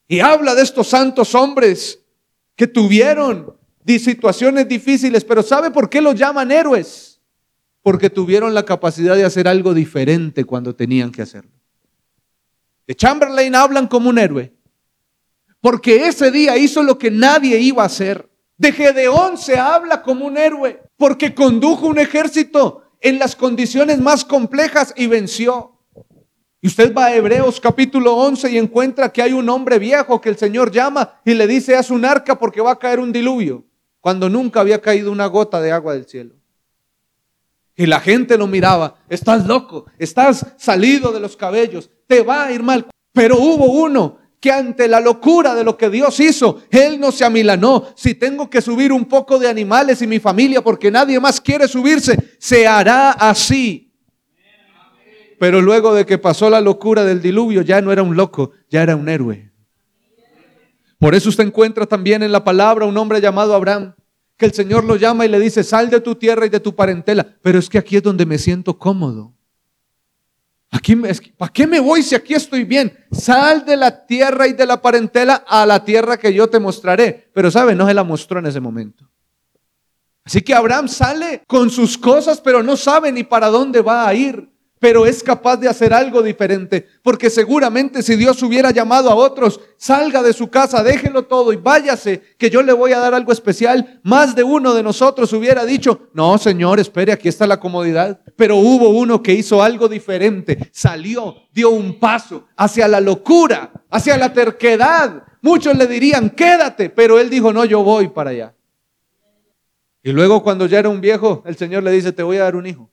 Y habla de estos santos hombres que tuvieron situaciones difíciles, pero ¿sabe por qué los llaman héroes? Porque tuvieron la capacidad de hacer algo diferente cuando tenían que hacerlo. De Chamberlain hablan como un héroe, porque ese día hizo lo que nadie iba a hacer. De Gedeón se habla como un héroe, porque condujo un ejército en las condiciones más complejas y venció. Y usted va a Hebreos capítulo 11 y encuentra que hay un hombre viejo que el Señor llama y le dice, haz un arca porque va a caer un diluvio, cuando nunca había caído una gota de agua del cielo. Y la gente lo miraba, estás loco, estás salido de los cabellos, te va a ir mal. Pero hubo uno que ante la locura de lo que Dios hizo, Él no se amilanó. Si tengo que subir un poco de animales y mi familia porque nadie más quiere subirse, se hará así. Pero luego de que pasó la locura del diluvio, ya no era un loco, ya era un héroe. Por eso usted encuentra también en la palabra un hombre llamado Abraham, que el Señor lo llama y le dice, sal de tu tierra y de tu parentela. Pero es que aquí es donde me siento cómodo. Aquí, ¿Para qué me voy si aquí estoy bien? Sal de la tierra y de la parentela a la tierra que yo te mostraré. Pero sabe, no se la mostró en ese momento. Así que Abraham sale con sus cosas, pero no sabe ni para dónde va a ir pero es capaz de hacer algo diferente, porque seguramente si Dios hubiera llamado a otros, salga de su casa, déjelo todo y váyase, que yo le voy a dar algo especial, más de uno de nosotros hubiera dicho, no, Señor, espere, aquí está la comodidad, pero hubo uno que hizo algo diferente, salió, dio un paso hacia la locura, hacia la terquedad. Muchos le dirían, quédate, pero él dijo, no, yo voy para allá. Y luego cuando ya era un viejo, el Señor le dice, te voy a dar un hijo.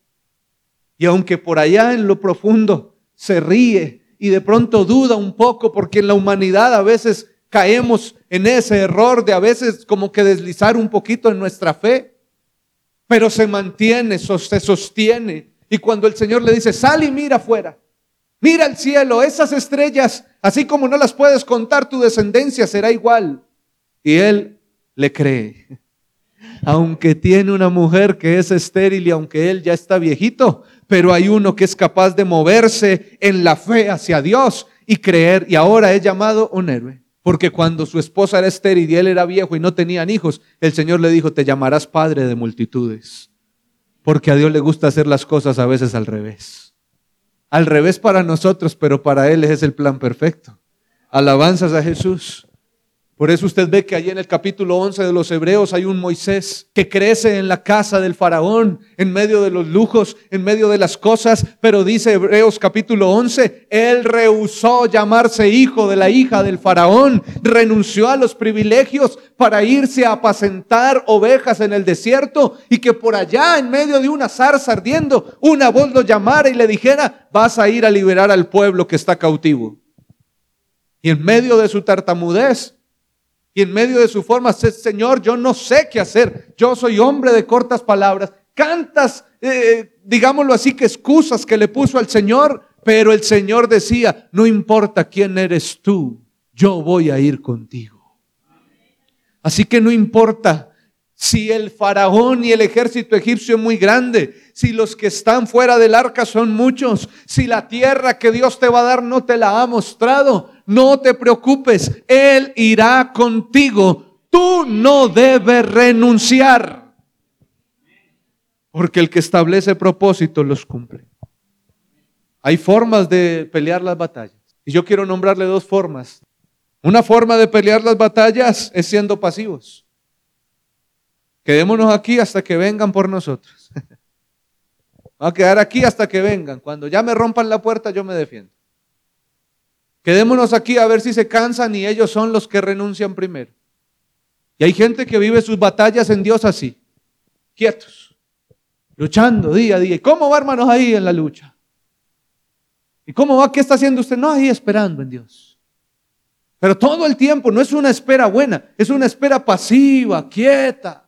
Y aunque por allá en lo profundo se ríe y de pronto duda un poco, porque en la humanidad a veces caemos en ese error de a veces como que deslizar un poquito en nuestra fe, pero se mantiene, se sostiene. Y cuando el Señor le dice, sal y mira afuera, mira el cielo, esas estrellas, así como no las puedes contar, tu descendencia será igual. Y él le cree. [laughs] Aunque tiene una mujer que es estéril y aunque él ya está viejito, pero hay uno que es capaz de moverse en la fe hacia Dios y creer, y ahora es llamado un héroe. Porque cuando su esposa era estéril y él era viejo y no tenían hijos, el Señor le dijo, te llamarás padre de multitudes. Porque a Dios le gusta hacer las cosas a veces al revés. Al revés para nosotros, pero para Él es el plan perfecto. Alabanzas a Jesús. Por eso usted ve que allí en el capítulo 11 de los Hebreos hay un Moisés que crece en la casa del faraón, en medio de los lujos, en medio de las cosas, pero dice Hebreos capítulo 11, él rehusó llamarse hijo de la hija del faraón, renunció a los privilegios para irse a apacentar ovejas en el desierto y que por allá en medio de una zarza ardiendo, una voz lo llamara y le dijera, vas a ir a liberar al pueblo que está cautivo. Y en medio de su tartamudez, y en medio de su forma, Señor, yo no sé qué hacer. Yo soy hombre de cortas palabras. Cantas, eh, digámoslo así, que excusas que le puso al Señor, pero el Señor decía, no importa quién eres tú, yo voy a ir contigo. Así que no importa si el faraón y el ejército egipcio es muy grande, si los que están fuera del arca son muchos, si la tierra que Dios te va a dar no te la ha mostrado, no te preocupes, Él irá contigo. Tú no debes renunciar. Porque el que establece propósitos los cumple. Hay formas de pelear las batallas. Y yo quiero nombrarle dos formas. Una forma de pelear las batallas es siendo pasivos. Quedémonos aquí hasta que vengan por nosotros. [laughs] Vamos a quedar aquí hasta que vengan. Cuando ya me rompan la puerta, yo me defiendo. Quedémonos aquí a ver si se cansan y ellos son los que renuncian primero. Y hay gente que vive sus batallas en Dios así, quietos, luchando día a día. ¿Y cómo va, hermanos, ahí en la lucha? ¿Y cómo va? ¿Qué está haciendo usted? No, ahí esperando en Dios. Pero todo el tiempo no es una espera buena, es una espera pasiva, quieta.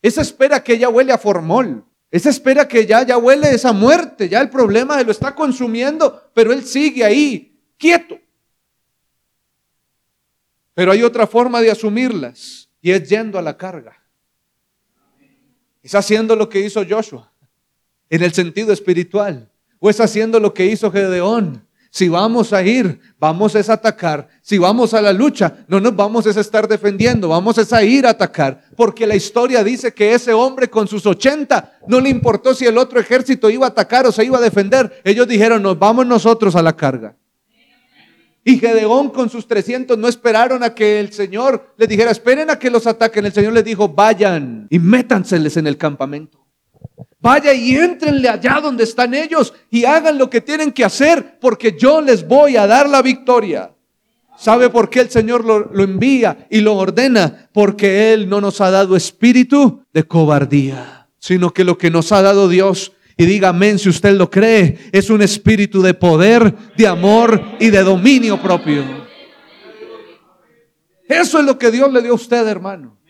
Esa espera que ya huele a formol. Esa espera que ya, ya huele esa muerte, ya el problema se lo está consumiendo, pero él sigue ahí, quieto. Pero hay otra forma de asumirlas y es yendo a la carga. Es haciendo lo que hizo Joshua en el sentido espiritual. O es haciendo lo que hizo Gedeón. Si vamos a ir, vamos a atacar. Si vamos a la lucha, no nos vamos a estar defendiendo, vamos a ir a atacar. Porque la historia dice que ese hombre con sus 80 no le importó si el otro ejército iba a atacar o se iba a defender. Ellos dijeron, nos vamos nosotros a la carga. Y Gedeón con sus 300 no esperaron a que el Señor les dijera, esperen a que los ataquen. El Señor les dijo, vayan y métanseles en el campamento. Vaya y entrenle allá donde están ellos y hagan lo que tienen que hacer porque yo les voy a dar la victoria. ¿Sabe por qué el Señor lo, lo envía y lo ordena? Porque Él no nos ha dado espíritu de cobardía, sino que lo que nos ha dado Dios y diga amén si usted lo cree. Es un espíritu de poder, de amor y de dominio propio. Eso es lo que Dios le dio a usted, hermano.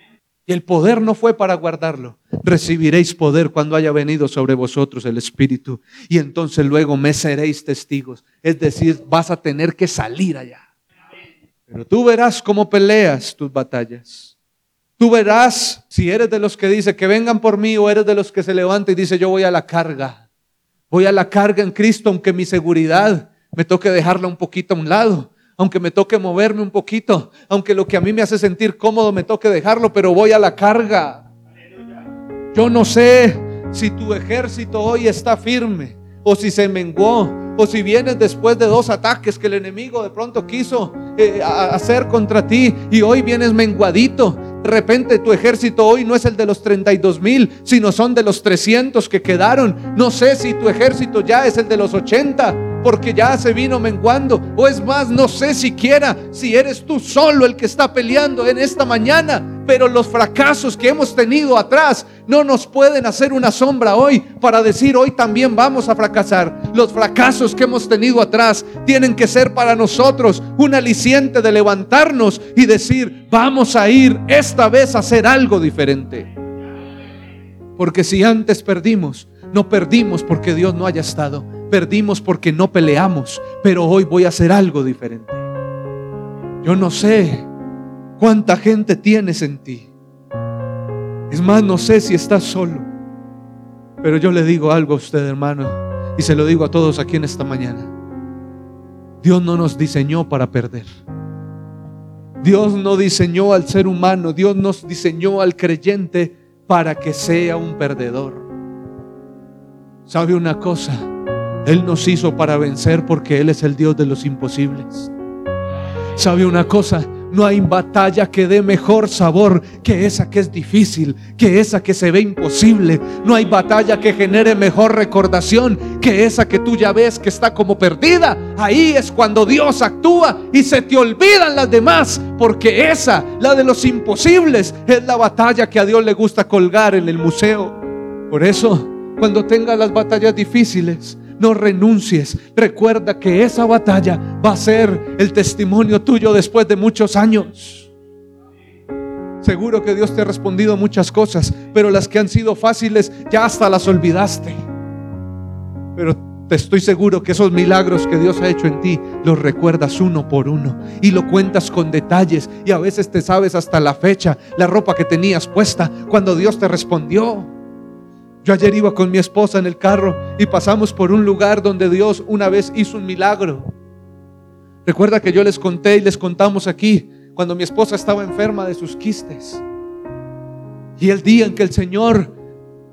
Y el poder no fue para guardarlo. Recibiréis poder cuando haya venido sobre vosotros el Espíritu. Y entonces luego me seréis testigos. Es decir, vas a tener que salir allá. Pero tú verás cómo peleas tus batallas. Tú verás si eres de los que dice que vengan por mí o eres de los que se levanta y dice yo voy a la carga. Voy a la carga en Cristo, aunque mi seguridad me toque dejarla un poquito a un lado, aunque me toque moverme un poquito, aunque lo que a mí me hace sentir cómodo me toque dejarlo, pero voy a la carga. Yo no sé si tu ejército hoy está firme o si se menguó o si vienes después de dos ataques que el enemigo de pronto quiso eh, hacer contra ti y hoy vienes menguadito. De repente tu ejército hoy no es el de los 32 mil, sino son de los 300 que quedaron. No sé si tu ejército ya es el de los 80 porque ya se vino menguando. O es más, no sé siquiera si eres tú solo el que está peleando en esta mañana. Pero los fracasos que hemos tenido atrás no nos pueden hacer una sombra hoy para decir hoy también vamos a fracasar. Los fracasos que hemos tenido atrás tienen que ser para nosotros un aliciente de levantarnos y decir vamos a ir esta vez a hacer algo diferente. Porque si antes perdimos, no perdimos porque Dios no haya estado Perdimos porque no peleamos, pero hoy voy a hacer algo diferente. Yo no sé cuánta gente tienes en ti. Es más, no sé si estás solo. Pero yo le digo algo a usted, hermano, y se lo digo a todos aquí en esta mañana. Dios no nos diseñó para perder. Dios no diseñó al ser humano, Dios nos diseñó al creyente para que sea un perdedor. ¿Sabe una cosa? Él nos hizo para vencer porque Él es el Dios de los imposibles. ¿Sabe una cosa? No hay batalla que dé mejor sabor que esa que es difícil, que esa que se ve imposible. No hay batalla que genere mejor recordación que esa que tú ya ves que está como perdida. Ahí es cuando Dios actúa y se te olvidan las demás, porque esa, la de los imposibles, es la batalla que a Dios le gusta colgar en el museo. Por eso, cuando tengas las batallas difíciles, no renuncies. Recuerda que esa batalla va a ser el testimonio tuyo después de muchos años. Seguro que Dios te ha respondido muchas cosas, pero las que han sido fáciles ya hasta las olvidaste. Pero te estoy seguro que esos milagros que Dios ha hecho en ti los recuerdas uno por uno y lo cuentas con detalles y a veces te sabes hasta la fecha, la ropa que tenías puesta cuando Dios te respondió. Yo ayer iba con mi esposa en el carro y pasamos por un lugar donde Dios una vez hizo un milagro. Recuerda que yo les conté y les contamos aquí cuando mi esposa estaba enferma de sus quistes. Y el día en que el Señor,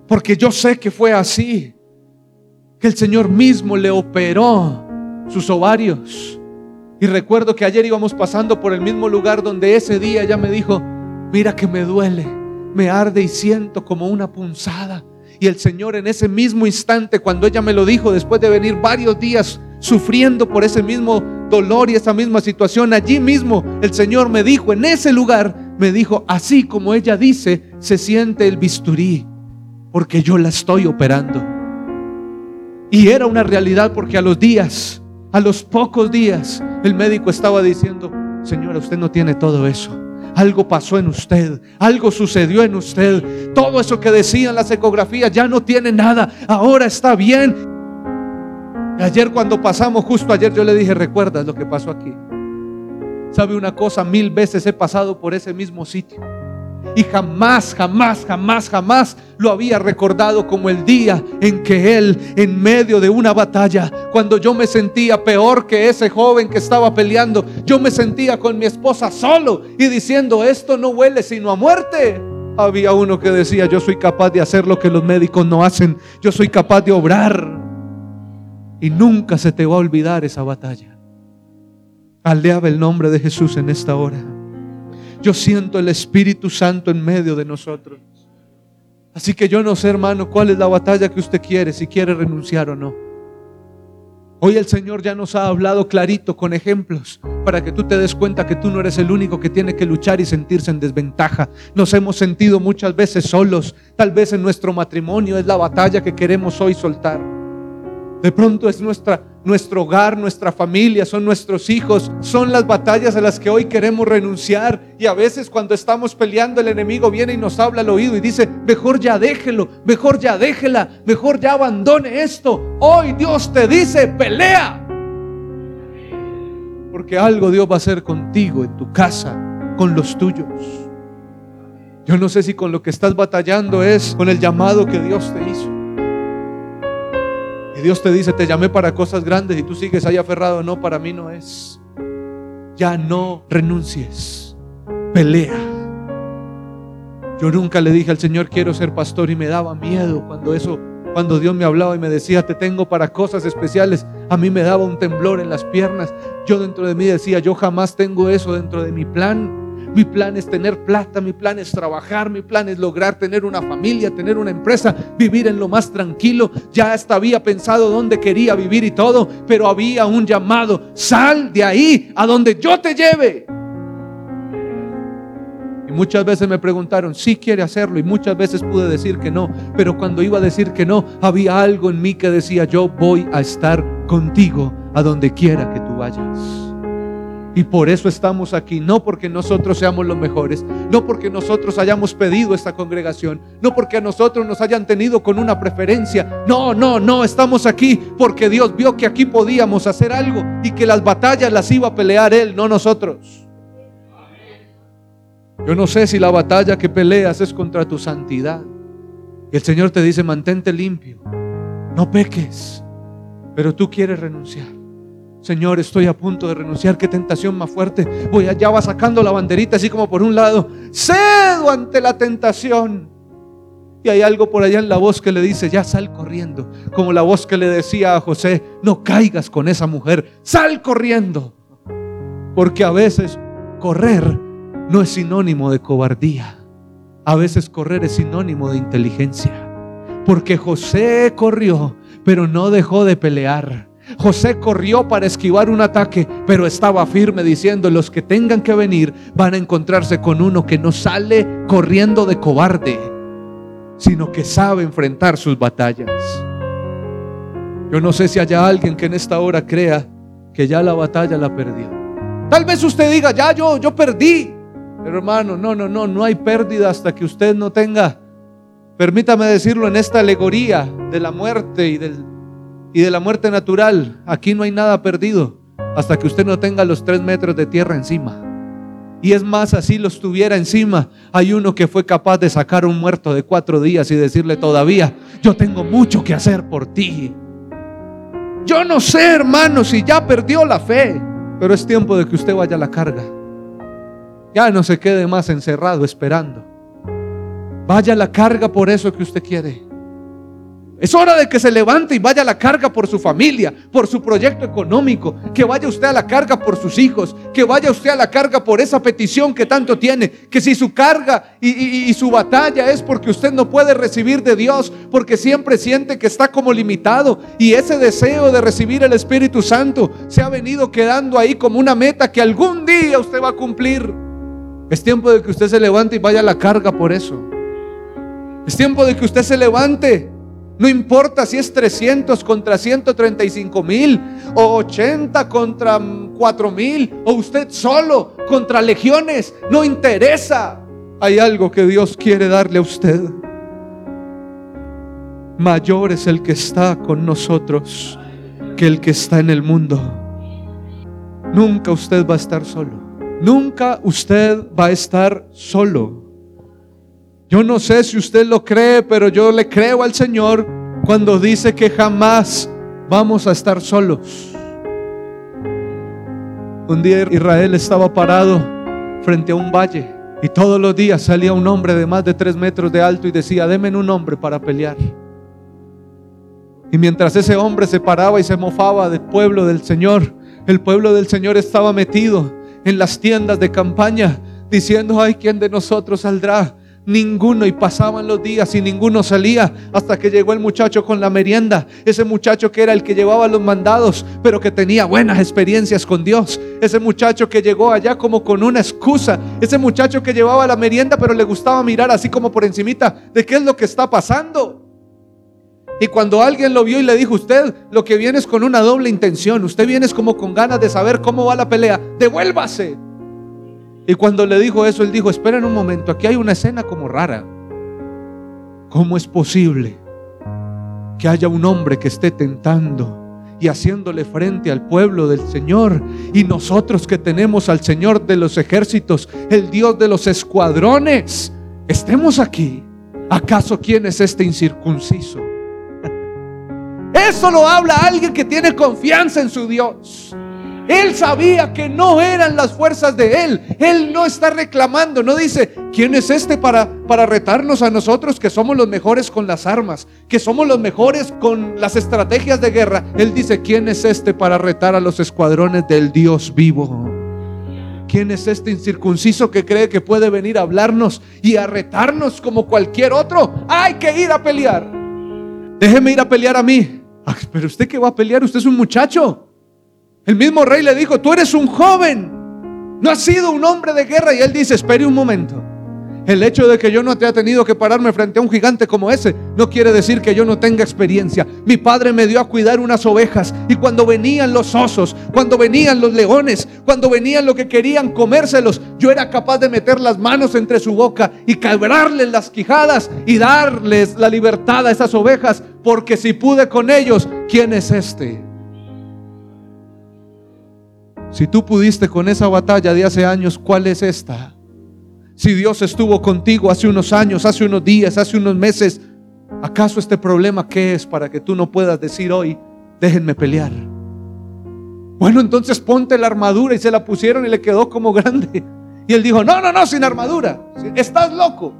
porque yo sé que fue así, que el Señor mismo le operó sus ovarios. Y recuerdo que ayer íbamos pasando por el mismo lugar donde ese día ella me dijo, mira que me duele, me arde y siento como una punzada. Y el Señor en ese mismo instante, cuando ella me lo dijo, después de venir varios días sufriendo por ese mismo dolor y esa misma situación, allí mismo el Señor me dijo, en ese lugar, me dijo, así como ella dice, se siente el bisturí, porque yo la estoy operando. Y era una realidad porque a los días, a los pocos días, el médico estaba diciendo, Señora, usted no tiene todo eso algo pasó en usted, algo sucedió en usted. Todo eso que decían las ecografías ya no tiene nada, ahora está bien. Ayer cuando pasamos, justo ayer yo le dije, ¿recuerdas lo que pasó aquí? ¿Sabe una cosa? Mil veces he pasado por ese mismo sitio y jamás, jamás, jamás, jamás lo había recordado como el día en que Él, en medio de una batalla, cuando yo me sentía peor que ese joven que estaba peleando, yo me sentía con mi esposa solo y diciendo, esto no huele sino a muerte. Había uno que decía, yo soy capaz de hacer lo que los médicos no hacen, yo soy capaz de obrar. Y nunca se te va a olvidar esa batalla. Aleaba el nombre de Jesús en esta hora. Yo siento el Espíritu Santo en medio de nosotros. Así que yo no sé, hermano, cuál es la batalla que usted quiere, si quiere renunciar o no. Hoy el Señor ya nos ha hablado clarito con ejemplos para que tú te des cuenta que tú no eres el único que tiene que luchar y sentirse en desventaja. Nos hemos sentido muchas veces solos. Tal vez en nuestro matrimonio es la batalla que queremos hoy soltar. De pronto es nuestra nuestro hogar, nuestra familia, son nuestros hijos, son las batallas a las que hoy queremos renunciar. Y a veces cuando estamos peleando el enemigo viene y nos habla al oído y dice, mejor ya déjelo, mejor ya déjela, mejor ya abandone esto. Hoy Dios te dice, pelea. Porque algo Dios va a hacer contigo, en tu casa, con los tuyos. Yo no sé si con lo que estás batallando es con el llamado que Dios te hizo. Y Dios te dice, te llamé para cosas grandes y tú sigues ahí aferrado. No, para mí no es. Ya no renuncies. Pelea. Yo nunca le dije al Señor, quiero ser pastor y me daba miedo cuando eso, cuando Dios me hablaba y me decía, te tengo para cosas especiales. A mí me daba un temblor en las piernas. Yo dentro de mí decía, yo jamás tengo eso dentro de mi plan. Mi plan es tener plata, mi plan es trabajar, mi plan es lograr tener una familia, tener una empresa, vivir en lo más tranquilo. Ya hasta había pensado dónde quería vivir y todo, pero había un llamado, sal de ahí a donde yo te lleve. Y muchas veces me preguntaron, si quiere hacerlo, y muchas veces pude decir que no, pero cuando iba a decir que no, había algo en mí que decía, yo voy a estar contigo a donde quiera que tú vayas. Y por eso estamos aquí, no porque nosotros seamos los mejores, no porque nosotros hayamos pedido esta congregación, no porque a nosotros nos hayan tenido con una preferencia. No, no, no, estamos aquí porque Dios vio que aquí podíamos hacer algo y que las batallas las iba a pelear Él, no nosotros. Yo no sé si la batalla que peleas es contra tu santidad. El Señor te dice, mantente limpio, no peques, pero tú quieres renunciar. Señor, estoy a punto de renunciar, qué tentación más fuerte. Voy allá, va sacando la banderita así como por un lado, cedo ante la tentación. Y hay algo por allá en la voz que le dice, ya sal corriendo. Como la voz que le decía a José, no caigas con esa mujer, sal corriendo. Porque a veces correr no es sinónimo de cobardía. A veces correr es sinónimo de inteligencia. Porque José corrió, pero no dejó de pelear. José corrió para esquivar un ataque, pero estaba firme diciendo, los que tengan que venir van a encontrarse con uno que no sale corriendo de cobarde, sino que sabe enfrentar sus batallas. Yo no sé si haya alguien que en esta hora crea que ya la batalla la perdió. Tal vez usted diga, ya yo, yo perdí. Pero hermano, no, no, no, no hay pérdida hasta que usted no tenga, permítame decirlo, en esta alegoría de la muerte y, del, y de la muerte natural. Aquí no hay nada perdido hasta que usted no tenga los tres metros de tierra encima. Y es más, así los tuviera encima. Hay uno que fue capaz de sacar un muerto de cuatro días y decirle todavía, yo tengo mucho que hacer por ti. Yo no sé, hermano, si ya perdió la fe, pero es tiempo de que usted vaya a la carga. Ya no se quede más encerrado esperando. Vaya a la carga por eso que usted quiere. Es hora de que se levante y vaya a la carga por su familia, por su proyecto económico, que vaya usted a la carga por sus hijos, que vaya usted a la carga por esa petición que tanto tiene, que si su carga y, su batalla es porque usted no puede recibir de Dios, porque siempre siente que está como limitado y ese deseo de recibir el Espíritu Santo se ha venido quedando ahí como una meta que algún día usted va a cumplir. Es tiempo de que usted se levante y vaya a la carga por eso. Es tiempo de que usted se levante no importa si es 300 contra 135 mil o 80 contra 4 mil o usted solo contra legiones. No interesa. Hay algo que Dios quiere darle a usted. Mayor es el que está con nosotros que el que está en el mundo. Nunca usted va a estar solo. Nunca usted va a estar solo. Yo no sé si usted lo cree, pero yo le creo al Señor cuando dice que jamás vamos a estar solos. Un día Israel estaba parado frente a un valle y todos los días salía un hombre de más de tres metros de alto y decía, denme un hombre para pelear. Y mientras ese hombre se paraba y se mofaba del pueblo del Señor, el pueblo del Señor estaba metido en las tiendas de campaña diciendo, ay, ¿quién de nosotros saldrá? Ninguno y pasaban los días y ninguno salía hasta que llegó el muchacho con la merienda. Ese muchacho que era el que llevaba los mandados, pero que tenía buenas experiencias con Dios. Ese muchacho que llegó allá como con una excusa. Ese muchacho que llevaba la merienda, pero le gustaba mirar así como por encimita de qué es lo que está pasando. Y cuando alguien lo vio y le dijo, usted lo que viene es con una doble intención, usted viene como con ganas de saber cómo va la pelea, devuélvase. Y cuando le dijo eso, él dijo, esperen un momento, aquí hay una escena como rara. ¿Cómo es posible que haya un hombre que esté tentando y haciéndole frente al pueblo del Señor? Y nosotros que tenemos al Señor de los ejércitos, el Dios de los escuadrones, estemos aquí. ¿Acaso quién es este incircunciso? [laughs] Eso lo habla alguien que tiene confianza en su Dios. Él sabía que no eran las fuerzas de Él. Él no está reclamando, no dice, ¿quién es este para, para retarnos a nosotros que somos los mejores con las armas, que somos los mejores con las estrategias de guerra? Él dice, ¿quién es este para retar a los escuadrones del Dios vivo? ¿Quién es este incircunciso que cree que puede venir a hablarnos y a retarnos como cualquier otro? Hay que ir a pelear. Déjeme ir a pelear a mí. pero usted que va a pelear, usted es un muchacho. El mismo rey le dijo, tú eres un joven, no has sido un hombre de guerra. Y él dice, espere un momento. El hecho de que yo no te haya tenido que pararme frente a un gigante como ese no quiere decir que yo no tenga experiencia. Mi padre me dio a cuidar unas ovejas y cuando venían los osos, cuando venían los leones, cuando venían lo que querían comérselos, yo era capaz de meter las manos entre su boca y quebrarles las quijadas y darles la libertad a esas ovejas, porque si pude con ellos, ¿quién es este? Si tú pudiste con esa batalla de hace años, ¿cuál es esta? Si Dios estuvo contigo hace unos años, hace unos días, hace unos meses, ¿acaso este problema qué es para que tú no puedas decir hoy, déjenme pelear? Bueno, entonces ponte la armadura y se la pusieron y le quedó como grande. Y él dijo, no, no, no, sin armadura. Estás loco.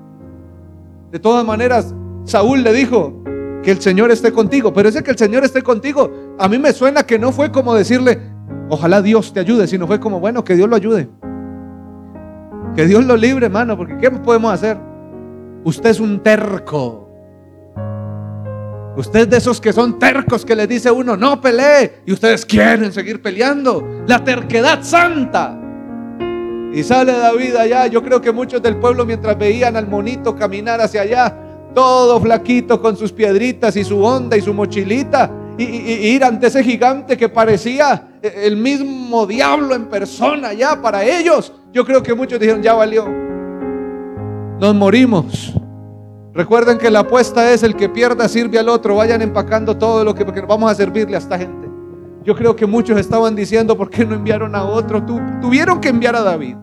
De todas maneras, Saúl le dijo, que el Señor esté contigo. Pero ese que el Señor esté contigo, a mí me suena que no fue como decirle, ojalá Dios te ayude, sino fue como, bueno, que Dios lo ayude. Que Dios lo libre, hermano, porque ¿qué podemos hacer? Usted es un terco. Usted es de esos que son tercos que le dice uno, no pelee. Y ustedes quieren seguir peleando. La terquedad santa. Y sale David allá. Yo creo que muchos del pueblo mientras veían al monito caminar hacia allá, todo flaquito con sus piedritas y su onda y su mochilita, y, ir ante ese gigante que parecía el mismo diablo en persona ya para ellos. Yo creo que muchos dijeron, ya valió. Nos morimos. Recuerden que la apuesta es el que pierda sirve al otro. Vayan empacando todo lo que vamos a servirle a esta gente. Yo creo que muchos estaban diciendo, ¿por qué no enviaron a otro? tuvieron que enviar a David.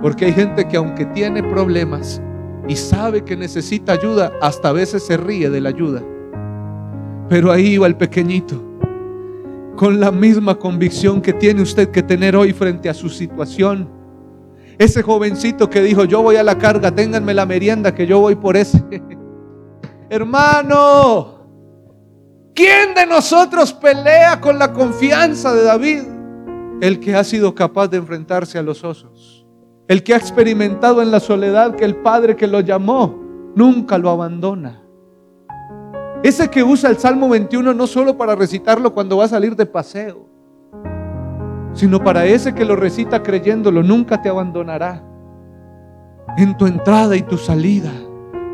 Porque hay gente que aunque tiene problemas y sabe que necesita ayuda, hasta a veces se ríe de la ayuda. Pero ahí iba el pequeñito, con la misma convicción que tiene usted que tener hoy frente a su situación. Ese jovencito que dijo, yo voy a la carga, ténganme la merienda que yo voy por ese. [laughs] Hermano, ¿quién de nosotros pelea con la confianza de David? El que ha sido capaz de enfrentarse a los osos. El que ha experimentado en la soledad que el Padre que lo llamó nunca lo abandona. Ese que usa el Salmo 21 no solo para recitarlo cuando va a salir de paseo sino para ese que lo recita creyéndolo, nunca te abandonará. En tu entrada y tu salida,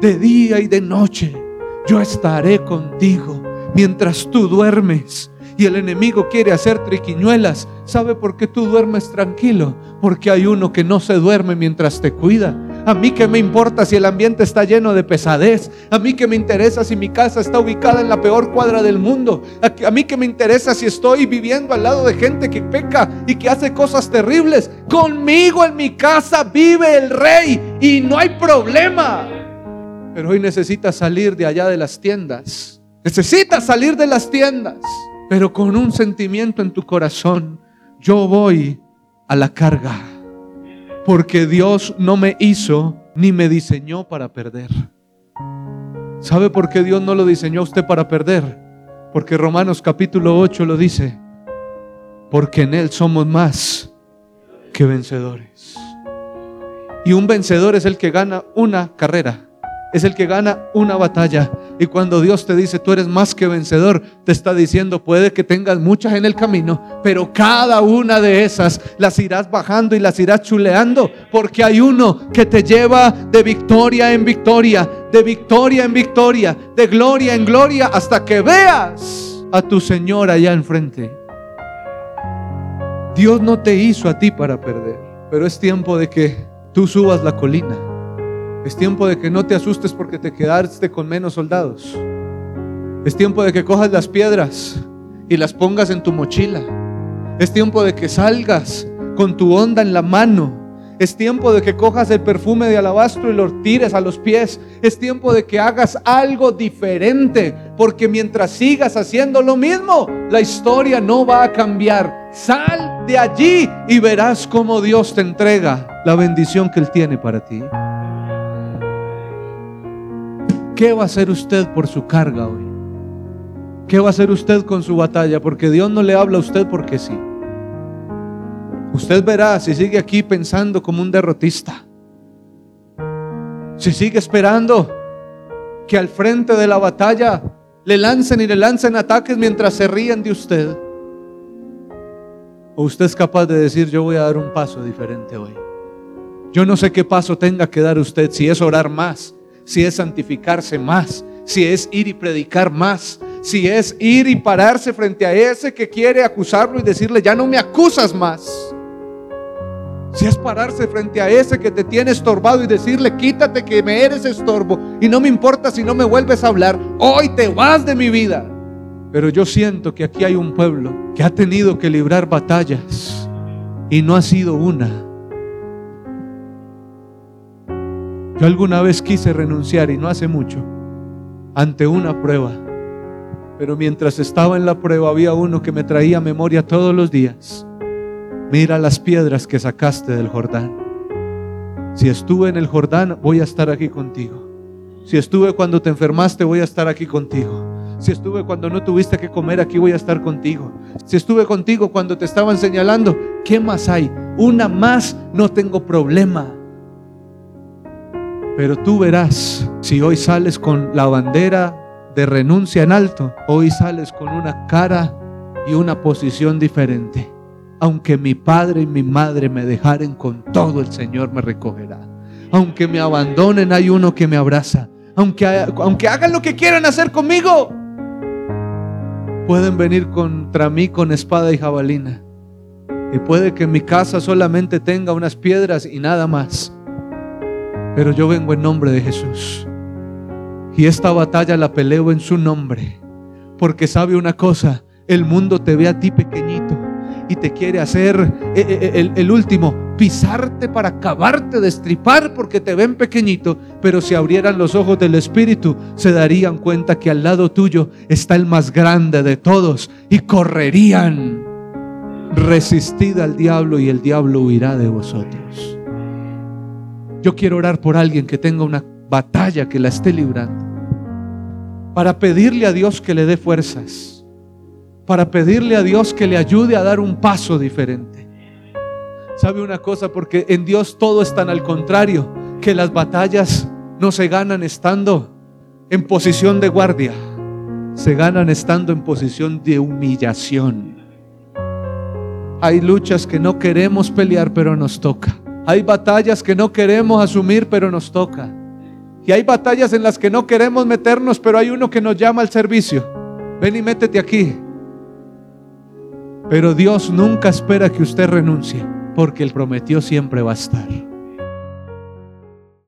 de día y de noche, yo estaré contigo mientras tú duermes y el enemigo quiere hacer triquiñuelas. ¿Sabe por qué tú duermes tranquilo? Porque hay uno que no se duerme mientras te cuida a mí que me importa si el ambiente está lleno de pesadez. A mí que me interesa si mi casa está ubicada en la peor cuadra del mundo. A mí que me interesa si estoy viviendo al lado de gente que peca y que hace cosas terribles. Conmigo en mi casa vive el rey y no hay problema. Pero hoy necesitas salir de allá de las tiendas. Necesitas salir de las tiendas. Pero con un sentimiento en tu corazón. Yo voy a la carga porque Dios no me hizo ni me diseñó para perder. ¿Sabe por qué Dios no lo diseñó a usted para perder? Porque Romanos capítulo 8 lo dice. Porque en Él somos más que vencedores. Y un vencedor es el que gana una carrera es el que gana una batalla. Y cuando Dios te dice, tú eres más que vencedor, te está diciendo, puede que tengas muchas en el camino, pero cada una de esas las irás bajando y las irás chuleando, porque hay uno que te lleva de victoria en victoria, de victoria en victoria, de gloria en gloria, hasta que veas a tu Señor allá enfrente. Dios no te hizo a ti para perder, pero es tiempo de que tú subas la colina es tiempo de que no te asustes porque te quedaste con menos soldados. Es tiempo de que cojas las piedras y las pongas en tu mochila. Es tiempo de que salgas con tu onda en la mano. Es tiempo de que cojas el perfume de alabastro y lo tires a los pies. Es tiempo de que hagas algo diferente. Porque mientras sigas haciendo lo mismo, la historia no va a cambiar. Sal de allí y verás cómo Dios te entrega la bendición que Él tiene para ti. ¿Qué va a hacer usted por su carga hoy? ¿Qué va a hacer usted con su batalla? Porque Dios no le habla a usted porque sí. Usted verá si sigue aquí pensando como un derrotista. Si sigue esperando que al frente de la batalla le lancen y le lancen ataques mientras se ríen de usted. O usted es capaz de decir, yo voy a dar un paso diferente hoy. Yo no sé qué paso tenga que dar usted, si es orar más, si es santificarse más, si es ir y predicar más, si es ir y pararse frente a ese que quiere acusarlo y decirle, ya no me acusas más. Si es pararse frente a ese que te tiene estorbado y decirle, quítate que me eres estorbo y no me importa si no me vuelves a hablar, hoy te vas de mi vida. Pero yo siento que aquí hay un pueblo que ha tenido que librar batallas y no ha sido una, Yo alguna vez quise renunciar y no hace mucho, ante una prueba. Pero mientras estaba en la prueba había uno que me traía memoria todos los días. Mira las piedras que sacaste del Jordán. Si estuve en el Jordán, voy a estar aquí contigo. Si estuve cuando te enfermaste, voy a estar aquí contigo. Si estuve cuando no tuviste que comer, aquí voy a estar contigo. Si estuve contigo cuando te estaban señalando, ¿qué más hay? Una más, no tengo problema. Pero tú verás si hoy sales con la bandera de renuncia en alto, hoy sales con una cara y una posición diferente. Aunque mi padre y mi madre me dejaren con todo, el Señor me recogerá. Aunque me abandonen, hay uno que me abraza. Aunque, aunque hagan lo que quieran hacer conmigo, pueden venir contra mí con espada y jabalina. Y puede que mi casa solamente tenga unas piedras y nada más. Pero yo vengo en nombre de Jesús. Y esta batalla la peleo en su nombre. Porque sabe una cosa, el mundo te ve a ti pequeñito y te quiere hacer eh, eh, eh, el, último, pisarte para acabarte, destripar porque te ven pequeñito. Pero si abrieran los ojos del Espíritu, se darían cuenta que al lado tuyo está el más grande de todos y correrían. Resistid al diablo y el diablo huirá de vosotros. Yo quiero orar por alguien que tenga una batalla, que la esté librando. Para pedirle a Dios que le dé fuerzas. Para pedirle a Dios que le ayude a dar un paso diferente. ¿Sabe una cosa? Porque en Dios todo es tan al contrario, que las batallas no se ganan estando en posición de guardia, se ganan estando en posición de humillación. Hay luchas que no queremos pelear, pero nos toca. Hay batallas que no queremos asumir, pero nos toca. Y hay batallas en las que no queremos meternos, pero hay uno que nos llama al servicio. Ven y métete aquí. Pero Dios nunca espera que usted renuncie, porque Él prometió siempre va a estar.